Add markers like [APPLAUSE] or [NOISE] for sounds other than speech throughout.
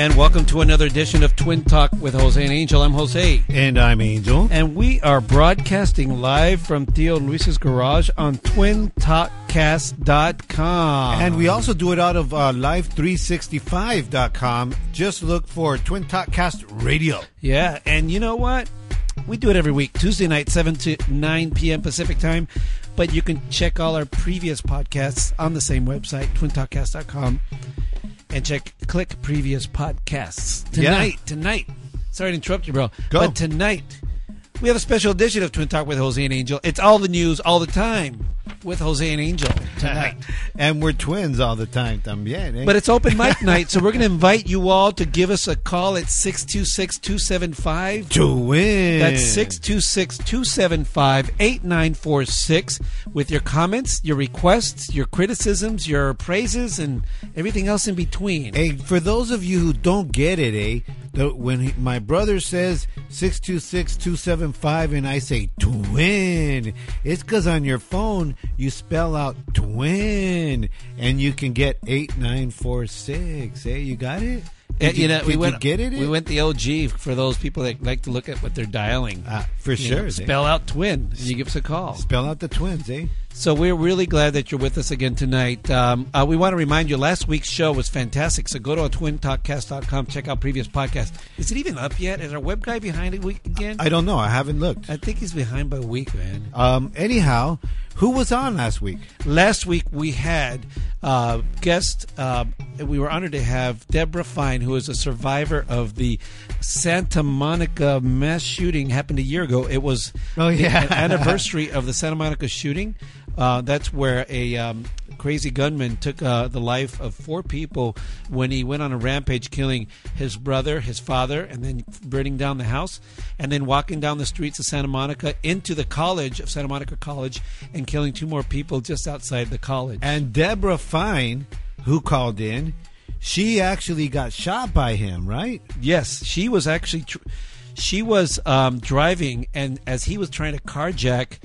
And welcome to another edition of Twin Talk with Jose and Angel. I'm Jose. And I'm Angel. And we are broadcasting live from Theo Luis's garage on twintalkcast.com. And we also do it out of uh, live365.com. Just look for Twin Talk Cast Radio. Yeah, and you know what? We do it every week, Tuesday night, 7 to 9 p.m. Pacific time. But you can check all our previous podcasts on the same website, twintalkcast.com and check click previous podcasts tonight. Yeah. Tonight, sorry to interrupt you, bro. Go. But tonight we have a special edition of Twin Talk with Jose and Angel. It's all the news all the time with Jose and Angel tonight. [LAUGHS] and we're twins all the time también. Eh? But it's open mic night, so we're going to invite you all to give us a call at 626-275. To win. That's 626-275-8946 with your comments, your requests, your criticisms, your praises, and everything else in between. Hey, for those of you who don't get it, eh? The, when he, my brother says 626-275 and I say twin, it's because on your phone you spell out twin and you can get 8946. Hey, you got it? Did you, you know, we went get it. We went the OG for those people that like to look at what they're dialing. Uh, for you sure. Know, spell out twin. And you give us a call. Spell out the twins, eh? So we're really glad that you're with us again tonight. Um, uh, we want to remind you, last week's show was fantastic. So go to twintalkcast.com, check out previous podcasts. Is it even up yet? Is our web guy behind a week again? I don't know. I haven't looked. I think he's behind by a week, man. Um, anyhow, who was on last week? Last week we had uh, guest. Uh, we were honored to have Deborah Fine, who is a survivor of the Santa Monica mass shooting. Happened a year ago. It was oh yeah the anniversary of the Santa Monica shooting. Uh, that's where a um, crazy gunman took uh, the life of four people when he went on a rampage, killing his brother, his father, and then burning down the house, and then walking down the streets of Santa Monica into the college of Santa Monica College and killing two more people just outside the college. And Deborah Fine, who called in, she actually got shot by him, right? Yes, she was actually. Tr- she was um, driving, and as he was trying to carjack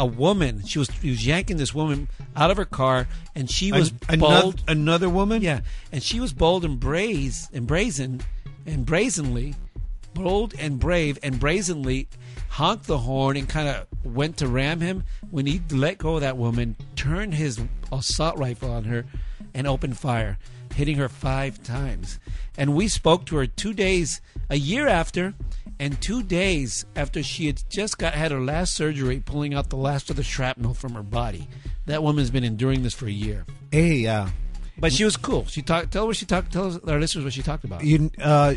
a woman. She was, he was yanking this woman out of her car, and she was An- bold. Another, another woman, yeah, and she was bold and brazen and brazen and brazenly, bold and brave and brazenly honked the horn and kind of went to ram him. When he let go of that woman, turned his assault rifle on her, and opened fire, hitting her five times. And we spoke to her two days, a year after, and two days after she had just got had her last surgery, pulling out the last of the shrapnel from her body. That woman's been enduring this for a year. Hey, uh, but she was cool. She talked. Tell her what she talked. Tell our listeners what she talked about. You, uh,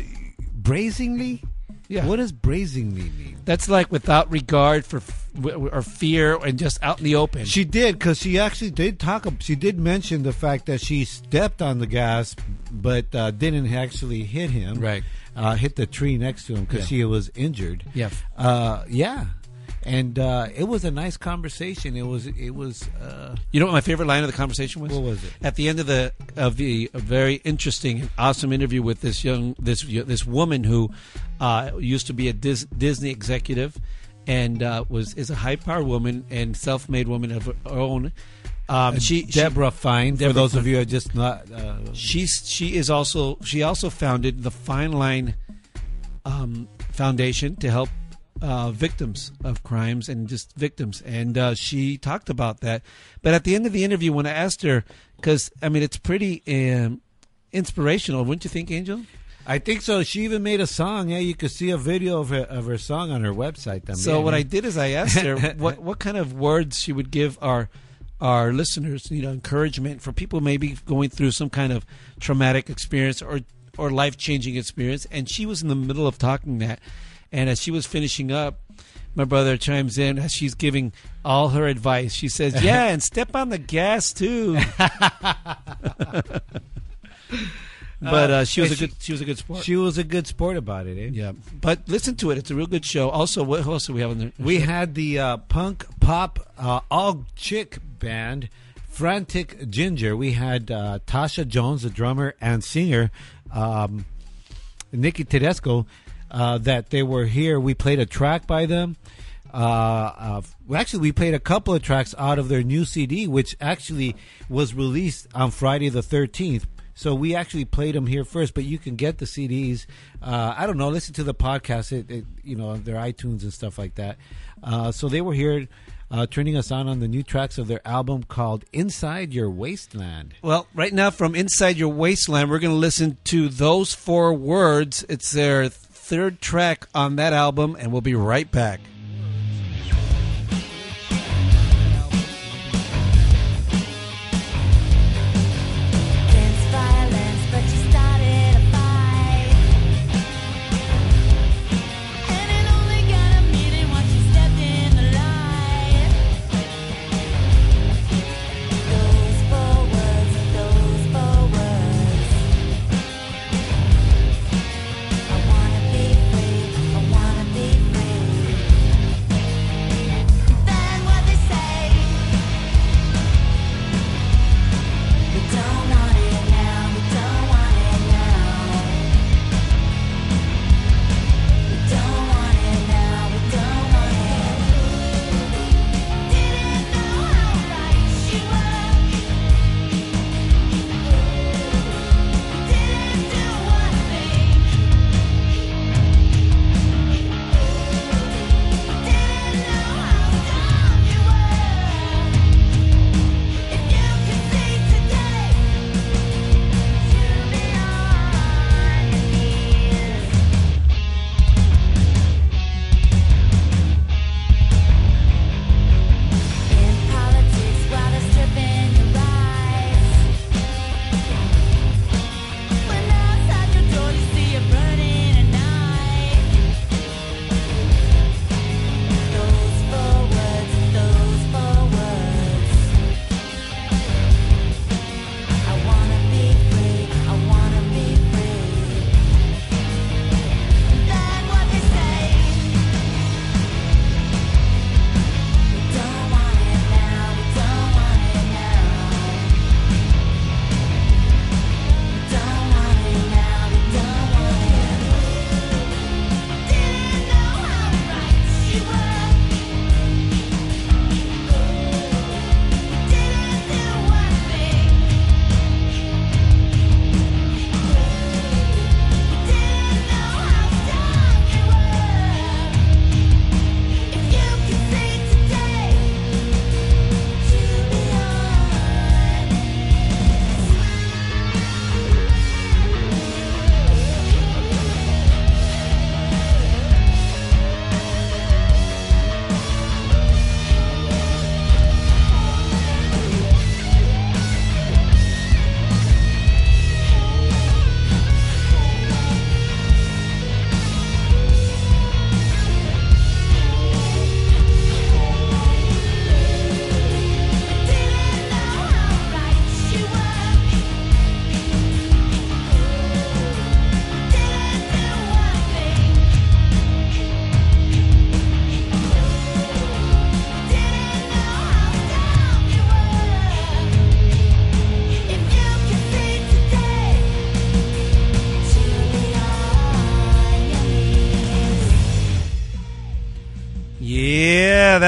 brazenly. Yeah. What does brazenly mean? That's like without regard for or fear and just out in the open. She did because she actually did talk. She did mention the fact that she stepped on the gas, but uh, didn't actually hit him. Right uh, hit the tree next to him because yeah. she was injured. Yeah, uh, yeah, and uh, it was a nice conversation. It was, it was. Uh, you know what my favorite line of the conversation was? What was it? At the end of the of the very interesting and awesome interview with this young this this woman who uh, used to be a Dis- Disney executive and uh, was is a high power woman and self made woman of her own. Um, she Deborah Fine. Deborah for those Fine. of you who are just not, uh, she's she is also she also founded the Fine Line um, Foundation to help uh, victims of crimes and just victims, and uh, she talked about that. But at the end of the interview, when I asked her, because I mean it's pretty um, inspirational, wouldn't you think, Angel? I think so. She even made a song. Yeah, you could see a video of her, of her song on her website. También. So what I did is I asked her [LAUGHS] what what kind of words she would give our our listeners, know, encouragement for people maybe going through some kind of traumatic experience or or life changing experience. And she was in the middle of talking that, And as she was finishing up, my brother chimes in as she's giving all her advice. She says, "Yeah, and step on the gas too." [LAUGHS] but uh, she was a she- good she was a good sport. She was a good sport about it. Eh? yeah, but listen to it; it's a real good show. Also, what else do we have on the? We had the uh, punk pop uh, all chick band, Frantic Ginger. We had uh, Tasha Jones, the drummer and singer, um, Nikki Tedesco, uh, that they were here. We played a track by them. Uh, uh, well, actually, we played a couple of tracks out of their new CD, which actually was released on Friday the 13th. So we actually played them here first, but you can get the CDs. Uh, I don't know. Listen to the podcast, it, it, you know, their iTunes and stuff like that. Uh, so they were here, uh, turning us on on the new tracks of their album called "Inside Your Wasteland." Well, right now from Inside Your Wasteland, we're going to listen to those four words. It's their third track on that album, and we'll be right back.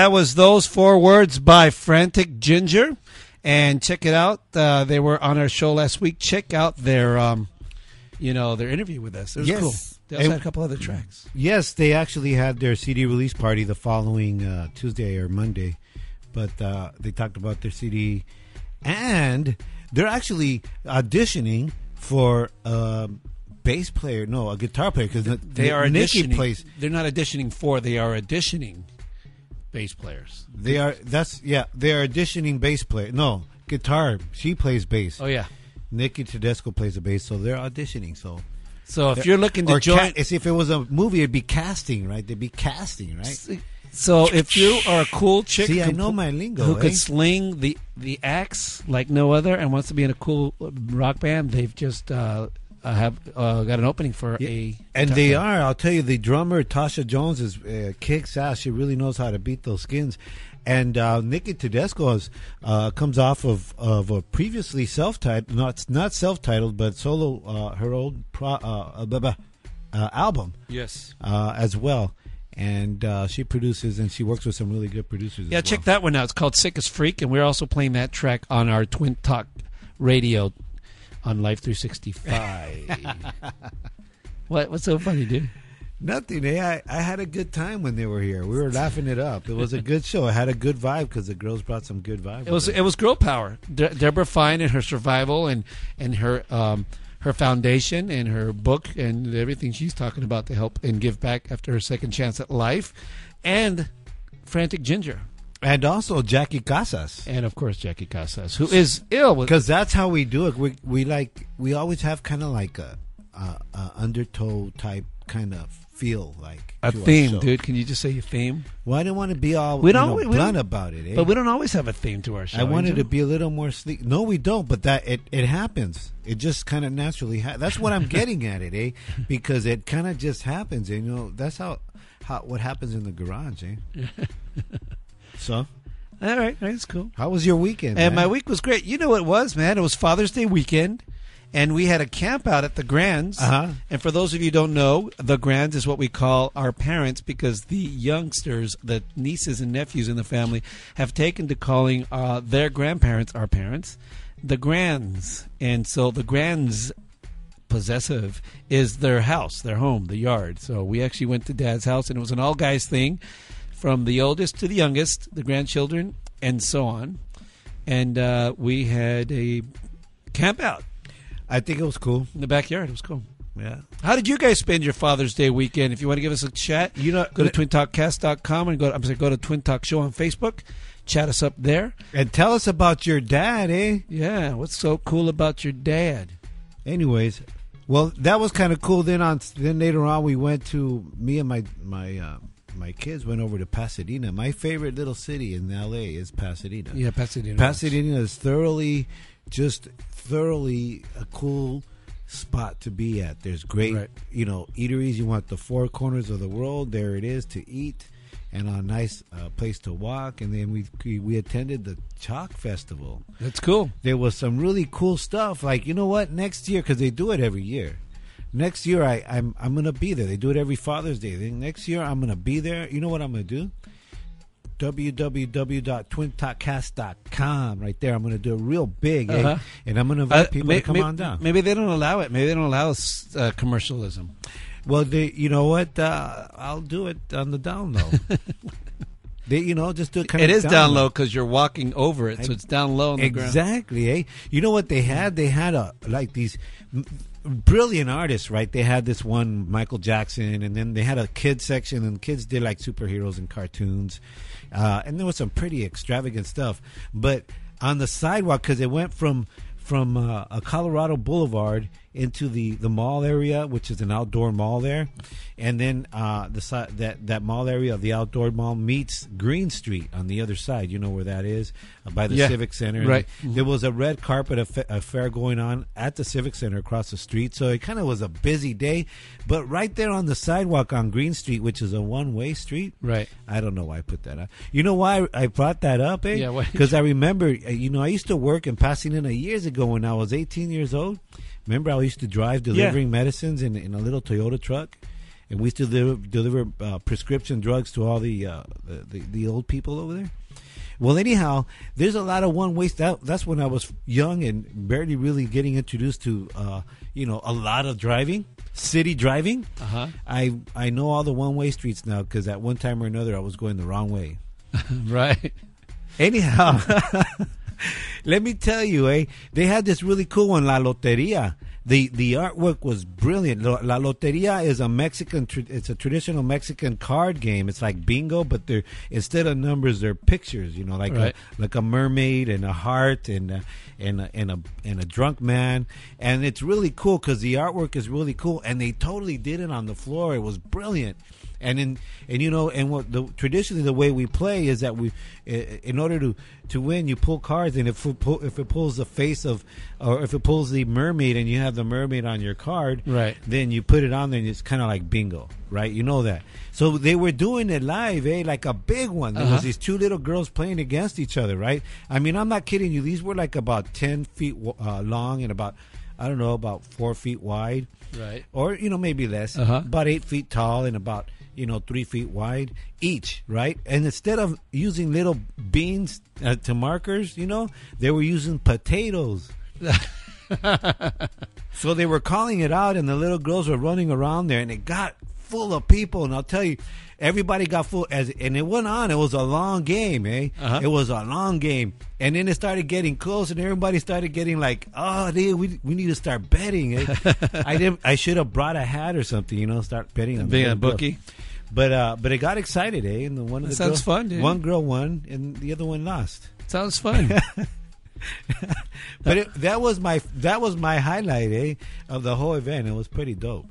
That was those four words by Frantic Ginger, and check it out. Uh, they were on our show last week. Check out their, um, you know, their interview with us. It was Yes. cool. They also had a couple other tracks. Yes, they actually had their CD release party the following uh, Tuesday or Monday, but uh, they talked about their CD, and they're actually auditioning for a bass player, no, a guitar player, because They are Nikki auditioning. plays. They're not auditioning for. They are auditioning bass players. They are that's yeah, they are auditioning bass player. No, guitar. She plays bass. Oh yeah. Nikki Tedesco plays the bass, so they're auditioning. So So if you're looking to join, ca- if it was a movie, it'd be casting, right? They'd be casting, right? so if you are a cool chick, See, who I can know my lingo, who eh? could sling the the axe like no other, and wants to be in a cool rock band, they've just uh, uh, have uh, got an opening for Yeah, a And they are. I'll tell you, the drummer Tasha Jones is uh, kicks ass. She really knows how to beat those skins. And uh, Nikki Tedesco is, uh, comes off of of a previously self titled, not not self titled, but solo uh, her old pro, uh, uh, blah, blah, uh, album Yes. uh, as well. And uh, she produces and she works with some really good producers. Yeah, as check well. that one out. It's called Sick as Freak, and we're also playing that track on our Twin Talk radio on Live 365. [LAUGHS] what? What's so funny, dude? Nothing. Eh? I, I had a good time when they were here. We were laughing it up. It was a good show. I had a good vibe because the girls brought some good vibe. It was with it was girl power. De- Deborah Fine and her survival and and her um her foundation and her book and everything she's talking about to help and give back after her second chance at life, and Frantic Ginger, and also Jackie Casas. and of course Jackie Casas, who is ill Because that's how we do it. We we like we always have kind of like a, a, a undertow type kind of feel like a theme, dude. Can you just say a theme? Well, I didn't want to be all We we don't- don't, we- we blunt don't- about it. Eh? But we don't always have a theme to our show. I wanted to be a little more sleek. No, we don't. But that it it happens. It just kind of naturally. Ha- that's what I'm [LAUGHS] getting at it, eh? Because it kind of just happens. You know, that's how how what happens in the garage, eh? [LAUGHS] so, All right, that's cool. how was your weekend? And man? my week was great. You know what it was, man? It was Father's Day weekend, and we had a camp out at the Grands. Uh-huh. And for those of you who don't know, the Grands is what we call our parents because the youngsters, the nieces and nephews in the family, have taken to calling uh, their grandparents our parents, the Grands. And so the Grands possessive is their house, their home, the yard. So we actually went to Dad's house, and it was an all guys thing, from the oldest to the youngest, the grandchildren, and so on. And uh, we had a camp out I think it was cool. in the backyard. It was cool. Yeah. How did you guys spend your Father's Day weekend? If you want to give us a chat, You know, go to twintalkcast.com and go. I'm sorry, go to Twin Talk Show on Facebook. Chat us up there. And tell us about your dad, eh? Yeah, what's so cool about your dad? Anyways, well, that was kind of cool. Then on, then later on, we went to me and my my uh, my kids went over to Pasadena. My favorite little city in L.A. is Pasadena. Yeah, Pasadena. Pasadena is thoroughly, just thoroughly a cool spot to be at. There's great, Right. you know, eateries. You want the four corners of the world. There it is to eat, and a nice uh, place to walk. And then we we- we attended the Chalk Festival That's cool. there was some really cool stuff. Like you know what? Next year, because they do it every year. Next year, I, I'm I'm gonna be there. They do it every Father's Day. Then next year, I'm gonna be there. You know what I'm gonna do? www.twintalkcast.com. Right there, I'm gonna do it real big, eh? Uh-huh. and I'm gonna invite Uh, people may- to come may- on down. Maybe they don't allow it. Maybe they don't allow uh, commercialism. Well, they, you know what? Uh, I'll do it on the down low. [LAUGHS] they, you know, just do it kind It of is down low because you're walking over it, so it's down low on the ground. Exactly, eh? You know what they had? They had a like these brilliant artists, right? They had this one Michael Jackson, and then they had a kids section, and kids did like superheroes and cartoons, uh, and there was some pretty extravagant stuff. But on the sidewalk, because it went from from uh, a Colorado Boulevard into the, the mall area, which is an outdoor mall there, and then uh, the side that that mall area of the outdoor mall meets Green Street on the other side. You know where that is uh, by the Yeah, Civic Center. And right. There was a red carpet affair going on at the Civic Center across the street, so it kind of was a busy day. But right there on the sidewalk on Green Street, which is a one way street, Right. I don't know why I put that up. You know why I brought that up, eh? Yeah, Because I remember, uh, you know, I used to work and passing in Pasadena years ago when I was 18 years old. Remember, I used to drive delivering medicines in, in a little Toyota truck, and we used to deliver, deliver uh, prescription drugs to all the, uh, the, the the old people over there. Well, anyhow, there's a lot of one ways. That that's when I was young and barely really getting introduced to, uh, you know, a lot of driving, city driving. Uh huh. I I know all the one way streets now because at one time or another I was going the wrong way. [LAUGHS] Right. Anyhow, [LAUGHS] [LAUGHS] let me tell you, eh? They had this really cool one, La Loteria. the the artwork was brilliant. La Loteria is a Mexican. It's a traditional Mexican card game. It's like bingo, but they're instead of numbers, they're pictures. You know, like Right. a, like a mermaid and a heart and a, and a, and a and a drunk man, and it's really cool because the artwork is really cool, and they totally did it on the floor. It was brilliant. And in and you know and what the traditionally the way we play is that we in order to to win you pull cards and if it pull, if it pulls the face of or if it pulls the mermaid and you have the mermaid on your card Right. then you put it on there and it's kind of like bingo right? You know that. So they were doing it live eh? Like a big one. There Uh-huh. was these two little girls playing against each other right? I mean I'm not kidding you. These were like about 10 feet uh, long and about I don't know about 4 feet wide Right. or you know maybe less, Uh-huh. about eight feet tall and about you know three feet wide each, right? And instead of using little beans uh, to markers, you know, they were using potatoes. [LAUGHS] so they were calling it out, and the little girls were running around there, and it got full of people. And I'll tell you, everybody got full as, and it went on. It was a long game, eh? Uh-huh. It was a long game, and then it started getting close, and everybody started getting like, "Oh, dude, we we need to start betting." Eh? [LAUGHS] I didn't. I should have brought a hat or something, you know, start betting. on the Being a bookie. But uh, but it got excited, eh? And the one of the sounds girls- fun, dude. One girl won, and the other one lost. Sounds fun. [LAUGHS] [LAUGHS] But it, that was my that was my highlight, eh, of the whole event. It was pretty dope.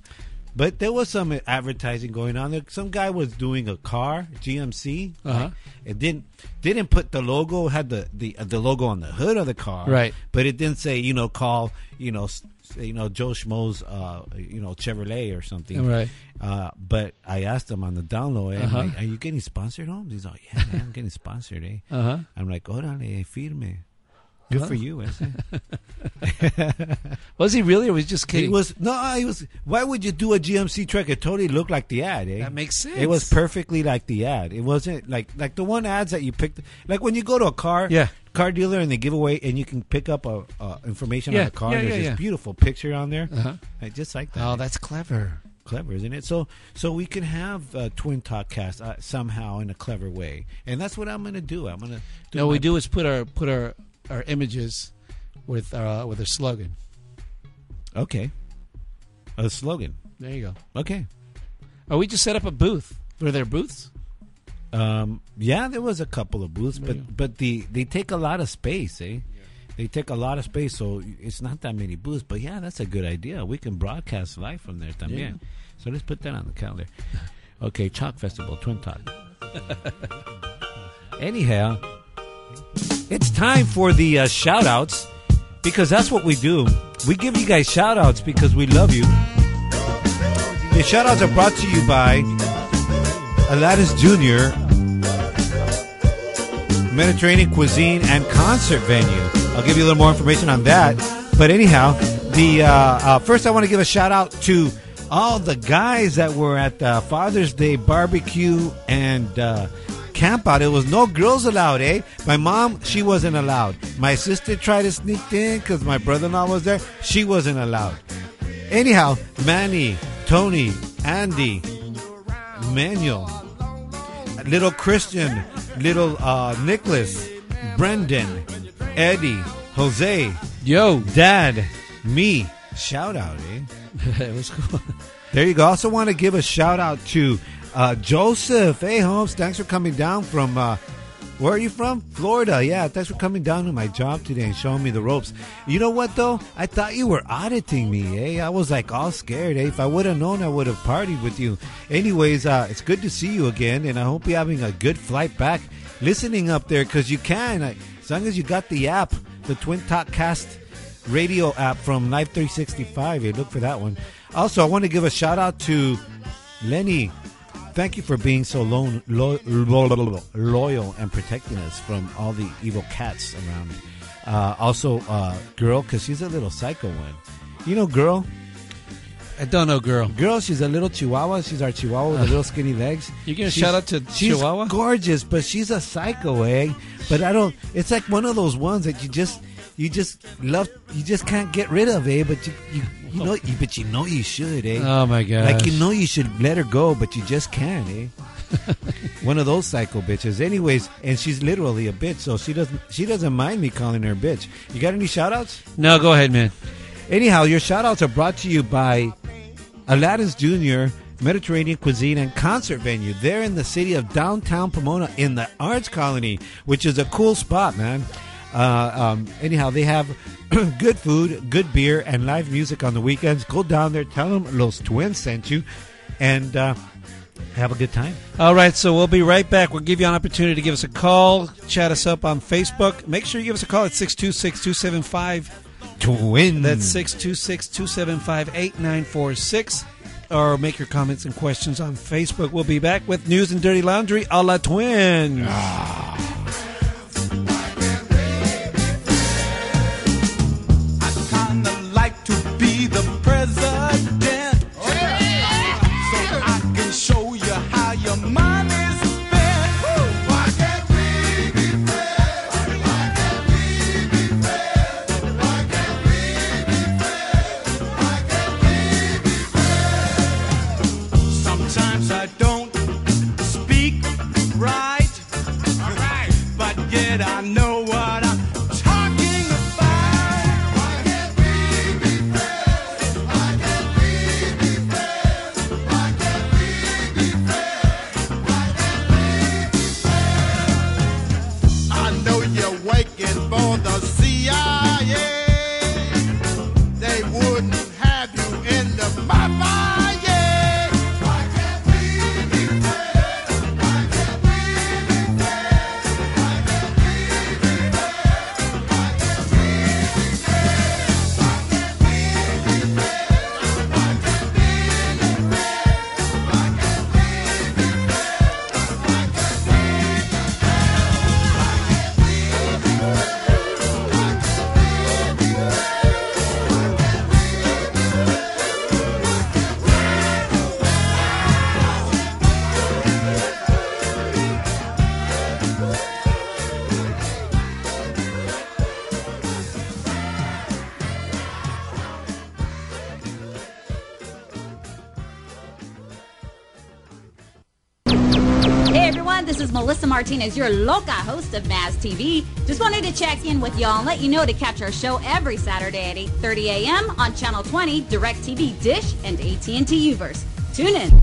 But there was some advertising going on. There, some guy was doing a car, GMC. Uh-huh. It didn't didn't put the logo had the the the logo on the hood of the car, Right. But it didn't say you know call you know you know Joe Schmo's uh you know Chevrolet or something, Right. Uh, but I asked him on the download, Uh-huh. like, "Are you getting sponsored homes?" He's like, "Yeah, man, I'm getting sponsored." Eh? Uh huh. I'm like, "Órale, firme." Good Uh-huh. for you, ese. [LAUGHS] Was he really, or was he just kidding? He was no, he was. Why would you do a GMC truck? It totally looked like the ad. Eh? That makes sense. It was perfectly like the ad. It wasn't like like the one ads that you picked. Like when you go to a car, Yeah. car dealer, and they give away, and you can pick up a, uh, information Yeah, on the car. yeah, There's yeah, this yeah. beautiful picture on there. Uh-huh. I just like that. Oh, that's clever. clever, isn't it? So so we can have uh, twin talk cast uh, somehow in a clever way, and that's what I'm going to do. I'm going to. do No, we do is put our put our our images with uh with a slogan. Okay. A slogan. There you go. Okay. Oh, we just set up a booth. Were there booths? Um, yeah, there was a couple of booths, There but but the they take a lot of space, eh? Yeah. They take a lot of space, so it's not that many booths. But yeah, that's a good idea. We can broadcast live from there también. Yeah. So let's put that on the calendar. Okay, Chalk Festival, Twin Talk. [LAUGHS] Anyhow, it's time for the uh, shout outs because that's what we do. We give you guys shout outs because we love you. The shout outs are brought to you by Aladdin's Jr., Mediterranean cuisine and concert venue. I'll give you a little more information on that. But anyhow, the uh, uh, first I want to give a shout out to all the guys that were at the Father's Day barbecue and uh, camp out. It was no girls allowed, eh? My mom, she wasn't allowed. My sister tried to sneak in because my brother-in-law was there. She wasn't allowed. Anyhow, Manny, Tony, Andy, Manuel, little Christian, little uh, Nicholas, Brendan, Eddie, Jose, Yo, Dad, me. Shout out, eh? [LAUGHS] it was cool. There you go. Also want to give a shout out to uh, Joseph. Hey, Holmes, thanks for coming down from. Uh, where are you from? Florida. Yeah, thanks for coming down to my job today and showing me the ropes. You know what though? I thought you were auditing me. Eh? I was like all scared. Eh? If I would have known, I would have partied with you. Anyways, uh, it's good to see you again, and I hope you're having a good flight back. Listening up there because you can, as long as you got the app, the Twin Talk Cast radio app from Live 365. Hey, look for that one. Also, I want to give a shout out to Lenny. Thank you for being so lo- lo- lo- loyal and protecting us from all the evil cats around. Uh, also, uh, girl, because she's a little psycho one. You know, girl, I don't know, girl. girl, she's a little chihuahua. She's our chihuahua with the little skinny legs. You gonna She's- shout out to she's Chihuahua? gorgeous, but she's a psycho, eh? But I don't. It's like one of those ones that you just, you just love. You just can't get rid of, eh? But you, you, you know, you, but you know you should, eh? Oh my god! Like you know you should let her go, but you just can't, eh? [LAUGHS] One of those psycho bitches. Anyways, and she's literally a bitch, so she doesn't she doesn't mind me calling her a bitch. You got any shout outs? No, go ahead, man. Anyhow, your shout outs are brought to you by Aladdin's Jr. Mediterranean Cuisine and Concert Venue. They're in the city of downtown Pomona in the Arts Colony, which is a cool spot, man. Uh, um, anyhow, they have [CLEARS THROAT] good food, good beer, and live music on the weekends. Go down there, tell them Los Twins sent you, and uh, have a good time. All right, so we'll be right back. We'll give you an opportunity to give us a call, chat us up on Facebook. Make sure you give us a call at 626 275 Twins. That's 626 275 8946. Or make your comments and questions on Facebook. We'll be back with News and Dirty Laundry a la Twins. I Martinez, your loca host of Maz TV. Just wanted to check in with y'all and let you know to catch our show every Saturday at 8:30 a.m. on Channel 20, DirecTV, Dish, and AT&T Uverse. Tune in.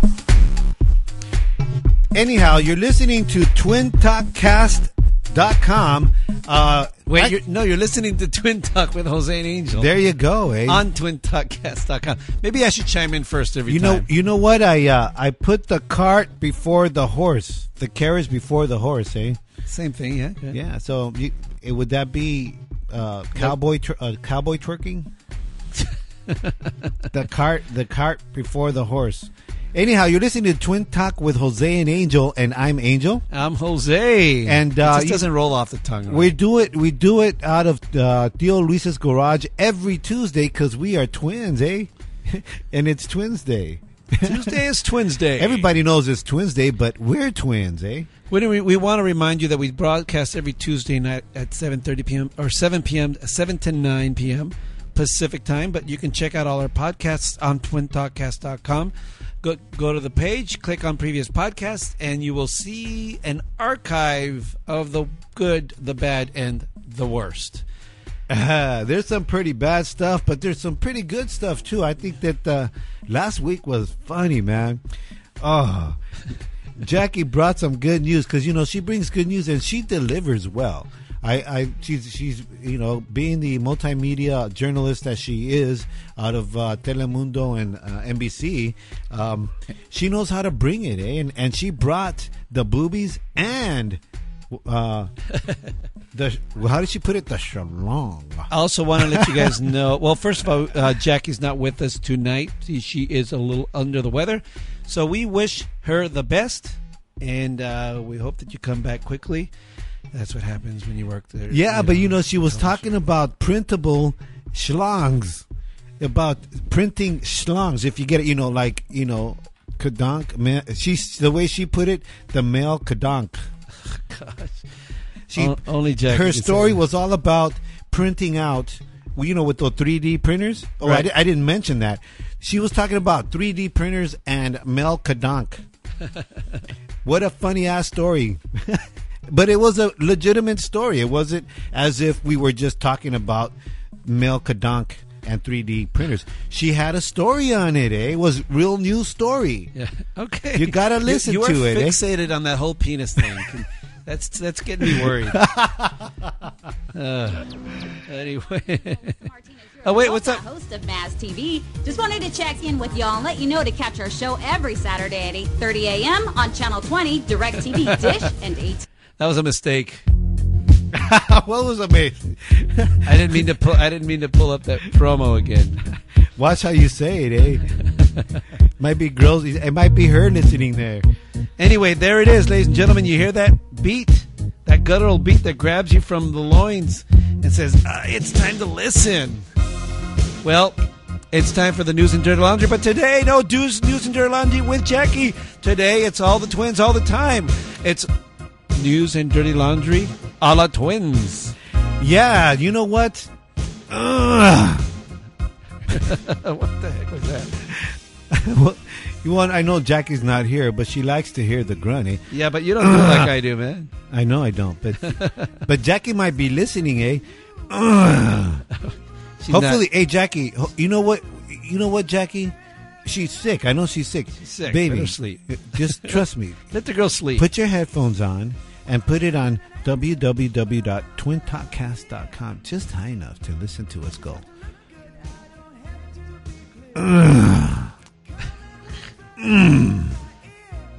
Anyhow, you're listening to twintalkcast.com. Uh, Wait, I- you're, no, you're listening to [LAUGHS] Twin Talk with Jose and Angel. there you go, eh? on twintalkcast.com. Maybe I should chime in first every you know, you know what? I uh, I put the cart before the horse, the carriage before the horse, eh? Same thing, yeah. good. Yeah. So, you, it, would that be uh, cowboy twer- uh, cowboy twerking? [LAUGHS] the cart, the cart before the horse. Anyhow, you're listening to Twin Talk with Jose and Angel, and I'm Angel. I'm Jose. And, it uh, just doesn't roll off the tongue. right? We do it. We do it out of uh, Theo Luis's garage every Tuesday because we are twins, eh? [LAUGHS] and it's Twins Day. [LAUGHS] Tuesday is Twins Day. Everybody knows it's Twins Day, but we're twins, eh? We, we, we want to remind you that we broadcast every Tuesday night at 7.30 p.m. or 7 p.m., 7 to 9 p.m. Pacific time. But you can check out all our podcasts on twintalkcast.com. Go, go to the page, click on previous podcasts, and you will see an archive of the good, the bad, and the worst. Uh, [LAUGHS] there's some pretty bad stuff, but there's some pretty good stuff too. I think that uh, last week was funny, man. Oh, Jackie brought some good news because you know she brings good news and she delivers well. I, I she's she's you know being the multimedia journalist that she is out of uh, Telemundo and uh, NBC, um, she knows how to bring it, eh? And and she brought the boobies and uh, [LAUGHS] the how did she put it? The shalong. I also want to let you guys know. Well, first of all, uh, Jackie's not with us tonight. She, she is a little under the weather, so we wish her the best, and uh, we hope that you come back quickly. That's what happens when you work there. Yeah, but you know, she was talking about printable schlongs, about printing schlongs. If you get it, you know, like you know, kadonk. ma- She's the way she put it, the male kadonk. [LAUGHS] Gosh. She, O- only Jackie her story was all about printing out. well, You know, with the 3D printers. Oh, I, Right. di- I didn't mention that. She was talking about 3D printers and male Kadonk. [LAUGHS] what a funny ass story. [LAUGHS] but it was a legitimate story. It wasn't as if we were just talking about Mel Kadonk and 3D printers. She had a story on it. Eh, it was real news story. Yeah. Okay. You gotta listen you, to it. you are it, eh? Fixated on that whole penis thing. [LAUGHS] That's that's getting me worried. [LAUGHS] Uh, anyway. Oh, wait, what's up? Host of Maz TV. Just wanted to check in with y'all and let you know to catch our show every Saturday at 8:30 a.m. on Channel 20, DirecTV, [LAUGHS] Dish, and 8. That was a mistake. [LAUGHS] what was amazing? I didn't mean to pull. I didn't mean to pull up that promo again. Watch how you say it, eh? [LAUGHS] might be girls. It might be her listening there. Anyway, there it is, ladies and gentlemen. You hear that beat? That guttural beat that grabs you from the loins and says, uh, "It's time to listen." Well, it's time for the news and dirty laundry. But today, no news, news and dirty laundry with Jackie. Today, it's all the twins all the time. It's news and dirty laundry a la twins. Yeah, you know what? Ugh. [LAUGHS] what the heck was that? [LAUGHS] Well, you want? I know Jackie's not here, but she likes to hear the grunt. Eh? Yeah, but you don't do like I [CLEARS THROAT] do, man. I know I don't, but [LAUGHS] but Jackie might be listening, eh? Hopefully, not- hey Jackie, you know what? You know what, Jackie? She's sick. I know she's sick. She's sick. baby. Sleep. [LAUGHS] Just trust me. [LAUGHS] let the girl sleep. Put your headphones on and put it on www.twintalkcast.com just high enough to listen to us go.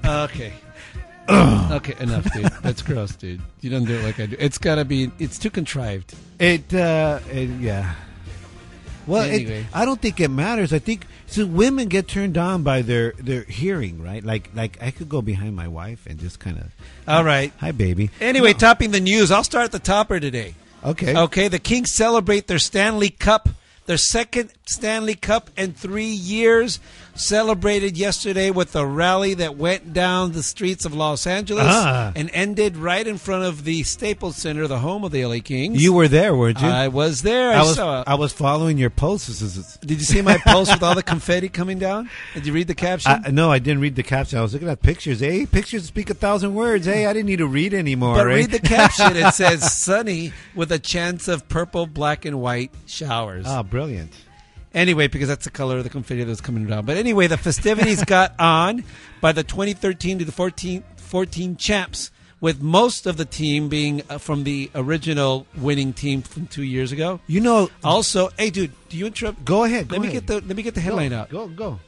Okay. [CLEARS THROAT] okay, enough, dude. That's gross, dude. You don't do it like I do. It's gotta be. It's too contrived. It, uh, it yeah. Well, it- I don't think it matters. I think so. Women get turned on by their their hearing, right? Like like I could go behind my wife and just kind of, All right. hi, baby. Anyway, No. topping the news. I'll start at the topper today. okay, Okay, the Kings celebrate their Stanley Cup, their second Stanley Cup in three years. Celebrated yesterday with a rally that went down the streets of Los Angeles Ah. and ended right in front of the Staples Center, the home of the LA Kings. You were there, weren't you? I was there. I, I was saw. I was following your posts. Did you see my post [LAUGHS] with all the confetti coming down? Did you read the caption? I, no, I didn't read the caption. I was looking at pictures. Hey, pictures speak a thousand words. Hey, I didn't need to read anymore. But eh? read the caption. It says [LAUGHS] sunny with a chance of purple, black, and white showers. Ah, brilliant. Anyway, because that's the color of the confetti that was coming down. But anyway, the festivities [LAUGHS] got on by the 2013 to the 14, 14 champs, with most of the team being uh, from the original winning team from two years ago. You know, Also, hey, dude, do you interrupt? go ahead. Let go me get the let me get the headline go, out. Go, go.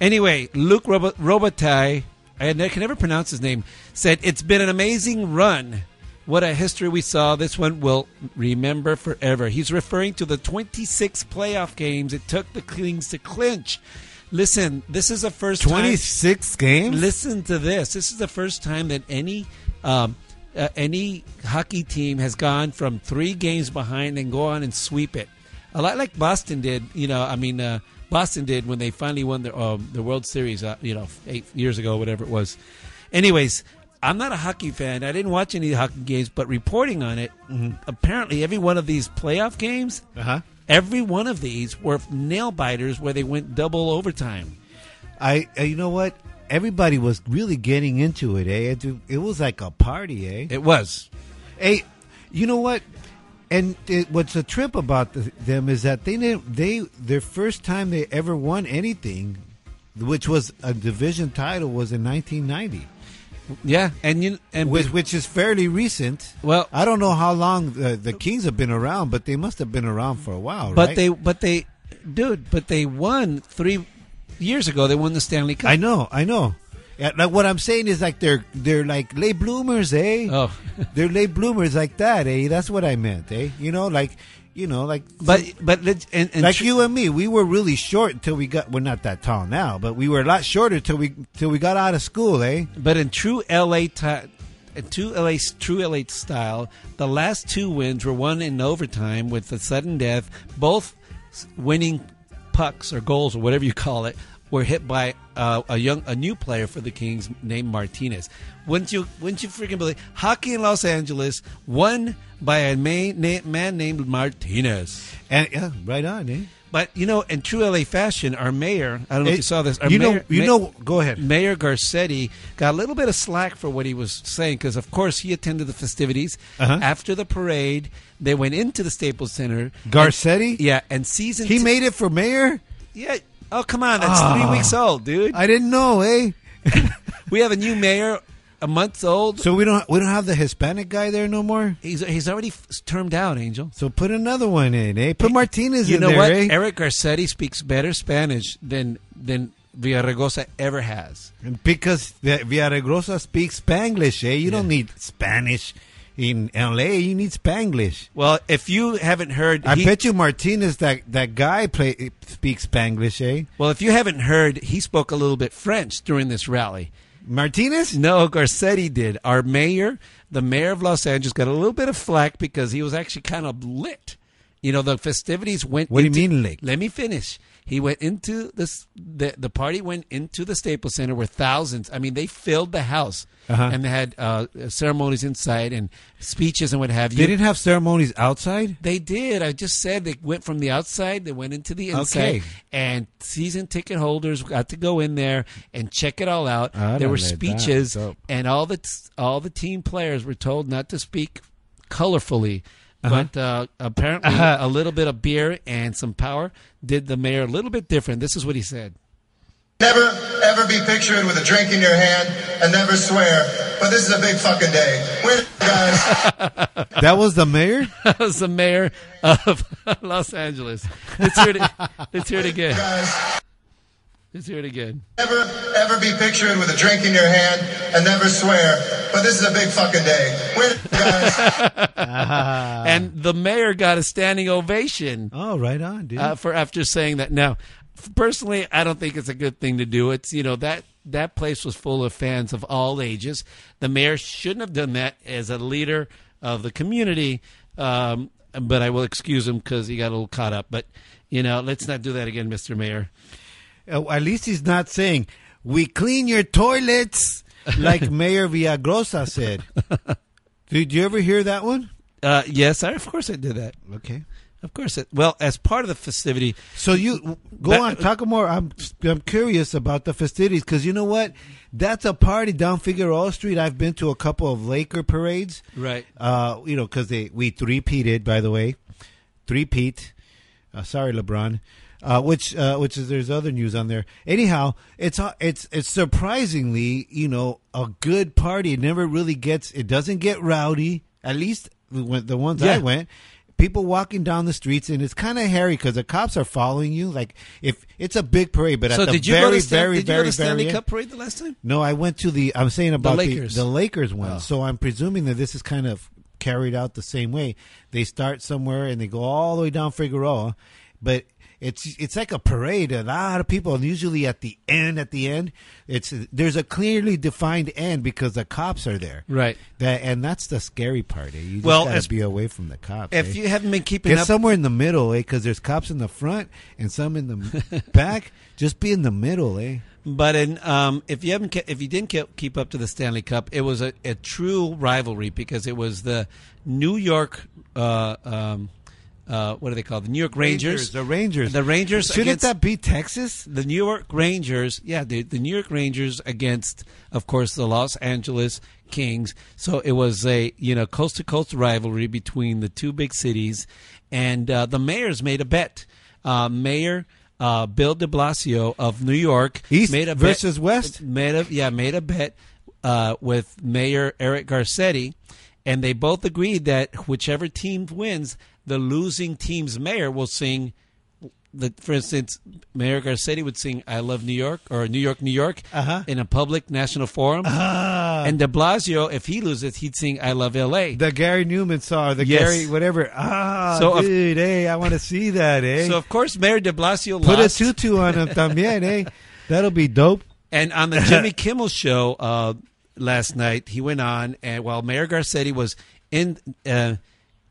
Anyway, Luke Rob- Robitaille, I can never pronounce his name, said, It's been an amazing run. What a history we saw. This one will remember forever. He's referring to the 26 playoff games it took the Kings to clinch. Listen, this is the first time. 26 games? Listen to this. This is the first time that any um, uh, any hockey team has gone from three games behind and go on and sweep it. A lot like Boston did. You know, I mean, uh, Boston did when they finally won the um, the World Series. Uh, you know, eight years ago, whatever it was. Anyways. I'm not a hockey fan. I didn't watch any hockey games, but reporting on it, apparently every one of these playoff games, Uh-huh. every one of these were nail biters where they went double overtime. I, uh, you know what? Everybody was really getting into it, eh? It, it was like a party, eh? It was. Hey, you know what? And it, what's a trip about the, them is that they didn't. They their first time they ever won anything, which was a division title, was in 1990, Yeah, and you and which which is fairly recent. well, I don't know how long the, the Kings have been around, but they must have been around for a while, but right? they but they, dude, but they won three years ago. They won the Stanley Cup. I know, I know. Yeah, like what I'm saying is like they're they're like late bloomers, eh? Oh, They're late bloomers like that, eh? That's what I meant, eh? You know, like you know, like but but let's and, and like tr- you and me, we were really short until we got. We're not that tall now, but we were a lot shorter till we till we got out of school, eh? But in true LA in true LA true LA style, the last two wins were won in overtime with the sudden death. Both winning pucks or goals or whatever you call it were hit by uh, a young a new player for the Kings named Martinez. Wouldn't you wouldn't you freaking believe hockey in Los Angeles won by a man, man named Martinez. And yeah, right on, eh? But you know, in true LA fashion, our mayor, I don't know if you saw this. You know- mayor- you ma- know- go ahead. Mayor Garcetti got a little bit of slack for what he was saying because, of course, he attended the festivities Uh-huh. after the parade. They went into the Staples Center. Garcetti? And- yeah, and season He t- made it for mayor. yeah. Oh come on, that's Ah. three weeks old, dude. I didn't know, eh? [LAUGHS] we have a new mayor, a month old. So we don't we don't have the Hispanic guy there no more. he's he's already f- termed out, Angel. So put another one in, eh? Put Martinez You in know there, what? eh? Eric Garcetti speaks better Spanish than than Villaraigosa ever has. Because the Villaraigosa speaks Spanglish, eh? You don't need Spanish in LA. You need Spanglish. Well, if you haven't heard, I he- bet you Martinez, that that guy, play speaks Spanglish, eh? Well, if you haven't heard, he spoke a little bit French during this rally. Martinez? No, Garcetti did. Our mayor, the mayor of Los Angeles, got a little bit of flack because he was actually kind of lit. You know, the festivities went. What do you mean lit? Let me finish. He went into this. The the party went into the Staples Center where thousands. I mean, they filled the house, Uh-huh. and they had uh, ceremonies inside and speeches and what have you. They didn't have ceremonies outside. They did. I just said they went from the outside, they went into the inside, Okay. and season ticket holders got to go in there and check it all out. Ah, there were speeches, and all the all the team players were told not to speak colorfully. But uh, apparently, a little bit of beer and some power did the mayor a little bit different. This is what he said. Never, ever be pictured with a drink in your hand and never swear, but this is a big fucking day. We're guys. [LAUGHS] That was the mayor. [LAUGHS] That was the mayor of [LAUGHS] Los Angeles. Let's hear it. Let's hear it again. guys. Let's hear it again. Never, ever be pictured with a drink in your hand and never swear, but this is a big fucking day. We're [LAUGHS] guys. and the mayor got a standing ovation. Oh, right on, dude. uh, for after saying that. Now, personally, I don't think it's a good thing to do. It's you know that that place was full of fans of all ages. The mayor shouldn't have done that as a leader of the community. Um, but I will excuse him because he got a little caught up. But you know, let's not do that again, Mister Mayor. Uh, at least he's not saying we clean your toilets [LAUGHS] like Mayor Villaraigosa said. Did you ever hear that one? Uh, yes, I, of course I did that. Okay. Of course, it, well, as part of the festivity, So you go That- on, talk more. I'm I'm curious about the festivities because you know what? That's a party down Figueroa Street. I've been to a couple of Laker parades. right? Uh, you know, because they we three-peated, by the way, three-peat. Uh, sorry, LeBron. Uh, which uh, which is there's other news on there. Anyhow, it's uh, it's it's surprisingly you know a good party. It never really gets. It doesn't get rowdy. At least when the ones I went. People walking down the streets, and it's kind of hairy because the cops are following you. Like if it's a big parade, but So at the did you very, go to Stan- very, did you very, go to Stanley very Cup parade the last time? no, I went to the. I'm saying about the Lakers. The, Lakers one. Oh. So I'm presuming that this is kind of carried out the same way. They start somewhere and they go all the way down Figueroa, but it's it's like a parade. A lot of people, and usually at the end. At the end, it's there's a clearly defined end because the cops are there. Right. That and that's the scary part. Eh? You just Well, gotta be away from the cops. If eh? you haven't been keeping Get up, somewhere in the middle, eh? Because there's cops in the front and some in the [LAUGHS] back. Just be in the middle, eh? But in, um, if you haven't, if you didn't ke- keep up to the Stanley Cup, it was a, a true rivalry because it was the New York, uh, um, uh, what do they call the New York Rangers? The Rangers. The Rangers Shouldn't that be Texas? the New York Rangers, yeah, the, the New York Rangers against, of course, the Los Angeles Kings. So it was a you know coast to coast rivalry between the two big cities, and uh, the mayors made a bet. Uh, Mayor uh, Bill De Blasio of New York East made a versus bet, West? Made a yeah made a bet uh, with Mayor Eric Garcetti, and they both agreed that whichever team wins, the losing team's mayor will sing the, for instance, Mayor Garcetti would sing "I Love New York" or "New York, New York" Uh-huh. in a public national forum, Ah, and De Blasio, if he loses, he'd sing "I Love L.A." the Gary Newman song, the Yes. Gary whatever. Ah, So of- dude, hey, I want to see that, eh? So of course, Mayor De Blasio Put a lost, tutu on him [LAUGHS] también, eh? That'll be dope. and on the Jimmy Kimmel show uh, last night, he went on, and while Mayor Garcetti was in uh,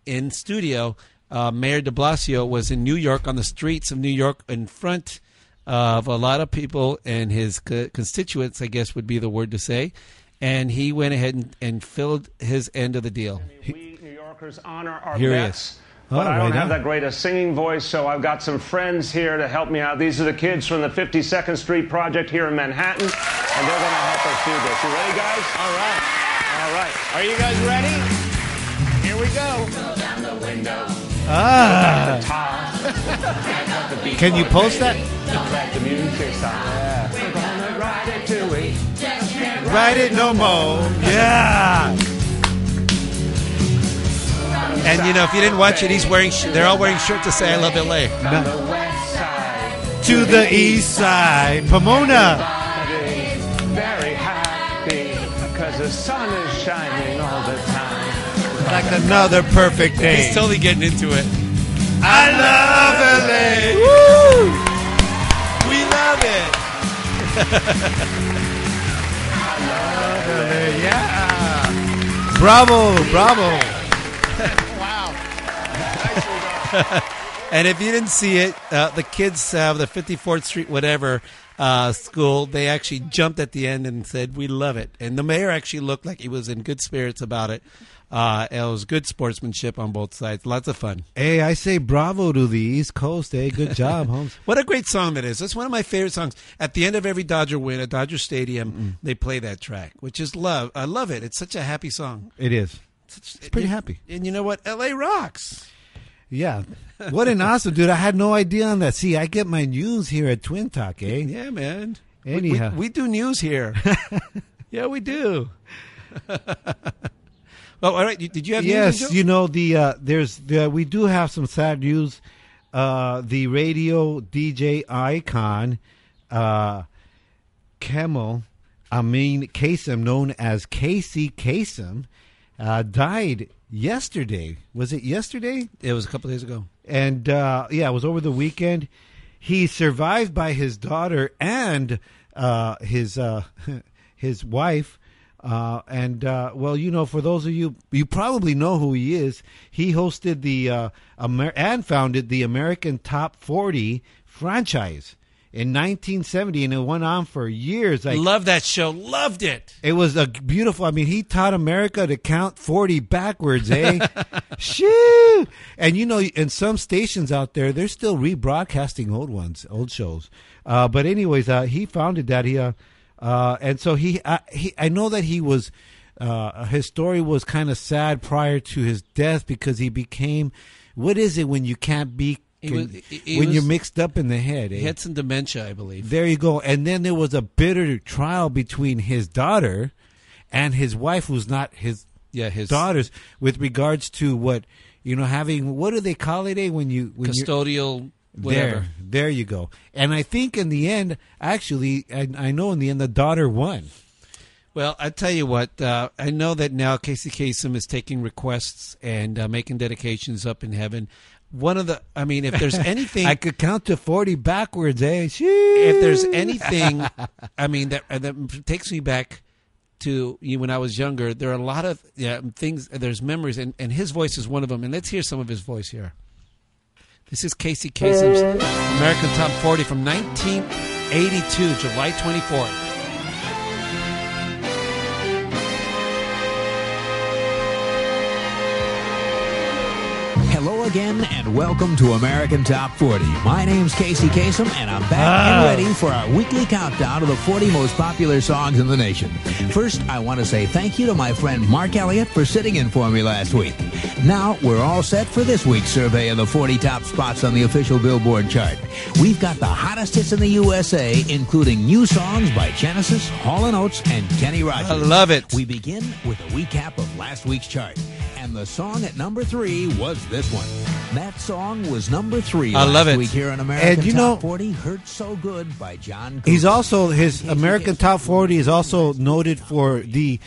in studio, uh, Mayor De Blasio was in New York on the streets of New York in front of a lot of people and his co- constituents, I guess would be the word to say. And he went ahead and, and filled his end of the deal. We New Yorkers honor our Here he vets but Oh, I don't right have on. that great a singing voice, so I've got some friends here to help me out. These are the kids from the 52nd Street Project here in Manhattan, and they're going to help us do this. You ready, guys? All right. All right. Are you guys ready? Here we go. Ah. [LAUGHS] Can you post that? Let the music stop. We're gonna ride it till we Write it no more. Yeah. And you know, if you didn't watch it, he's wearing. sh- They're all wearing shirts to say "I love LA." on the west side. To the east side. Pomona. Everybody's very happy because the sun is shining all the time. Like another perfect day. He's totally getting into it. I love LA. Woo! We love it. [LAUGHS] Yeah. Bravo, bravo. [LAUGHS] And if you didn't see it, uh, the kids of the 54th Street, whatever uh, school, they actually jumped at the end and said, "We love it." And the mayor actually looked like he was in good spirits about it. Uh, it was good sportsmanship on both sides. Lots of fun. Hey, I say bravo to the East Coast. Hey, good job, [LAUGHS] Holmes. What a great song that is. That's one of my favorite songs. At the end of every Dodger win at Dodger Stadium, they play that track, which is love. I love it. It's such a happy song. It is. It's pretty happy. And you know what? LA rocks. Yeah. What an awesome dude. I had no idea on that. See, I get my news here at Twin Talk, eh? Yeah, man. We- we- Anyhow. we, do news here. [LAUGHS] yeah, we do. [LAUGHS] oh, all right. Did you have news? yes, you know the uh, there's the, we do have some sad news. Uh, the radio DJ icon, uh, Kemal Amin Kasem, known as Casey Kasem, uh, died yesterday. Was it yesterday? It was a couple days ago. and uh, yeah, it was over the weekend. He survived by his daughter and uh, his uh, [LAUGHS] his wife. Uh, and uh, well, you know, for those of you, you probably know who he is. He hosted the uh, Amer- and founded the American Top 40 franchise in 1970, and it went on for years. Like Love that show. Loved it. it was a beautiful. I mean, he taught America to count forty backwards, eh? [LAUGHS] Shoo! And you know, in some stations out there, they're still rebroadcasting old ones, old shows. Uh, but anyways, uh, he founded that. He, uh, uh, and so he, uh, he, I know that he was. Uh, his story was kind of sad prior to his death because he became. What is it when you can't be? He was- he- he when was- you're mixed up in the head, eh? He had some dementia, I believe. There you go. And then there was a bitter trial between his daughter and his wife, who's not his Yeah, his daughters, with regards to what you know having. What do they call it? Eh, when you when custodial whatever. there, there you go. And I think in the end, actually, I, I know in the end the daughter won. Well, I tell you what, uh, I know that now Casey Kasem is taking requests and uh, making dedications up in heaven. One of the, I mean, if there's [LAUGHS] anything, I could count to forty backwards, eh? if If there's anything, I mean that uh, that takes me back to you when I was younger. There are a lot of yeah, things. There's memories, and, and his voice is one of them. And let's hear some of his voice here. This is Casey Kasem's American Top 40 from 1982, July 24th. Hello again, and welcome to American Top 40. My name's Casey Kasem, and I'm back Ah. and ready for our weekly countdown of the 40 most popular songs in the nation. First, I want to say thank you to my friend Mark Elliott for sitting in for me last week. Now, we're all set for this week's survey of the 40 top spots on the official Billboard chart. We've got the hottest hits in the USA, including new songs by Genesis, Hall & Oates, and Kenny Rogers. I love it. We begin with a recap of last week's chart. And the song at number three was this one. That song was number three I last love it. week here on American And you Top know- 40. Hurt So Good by John He's also his American Top 40 is also noted for the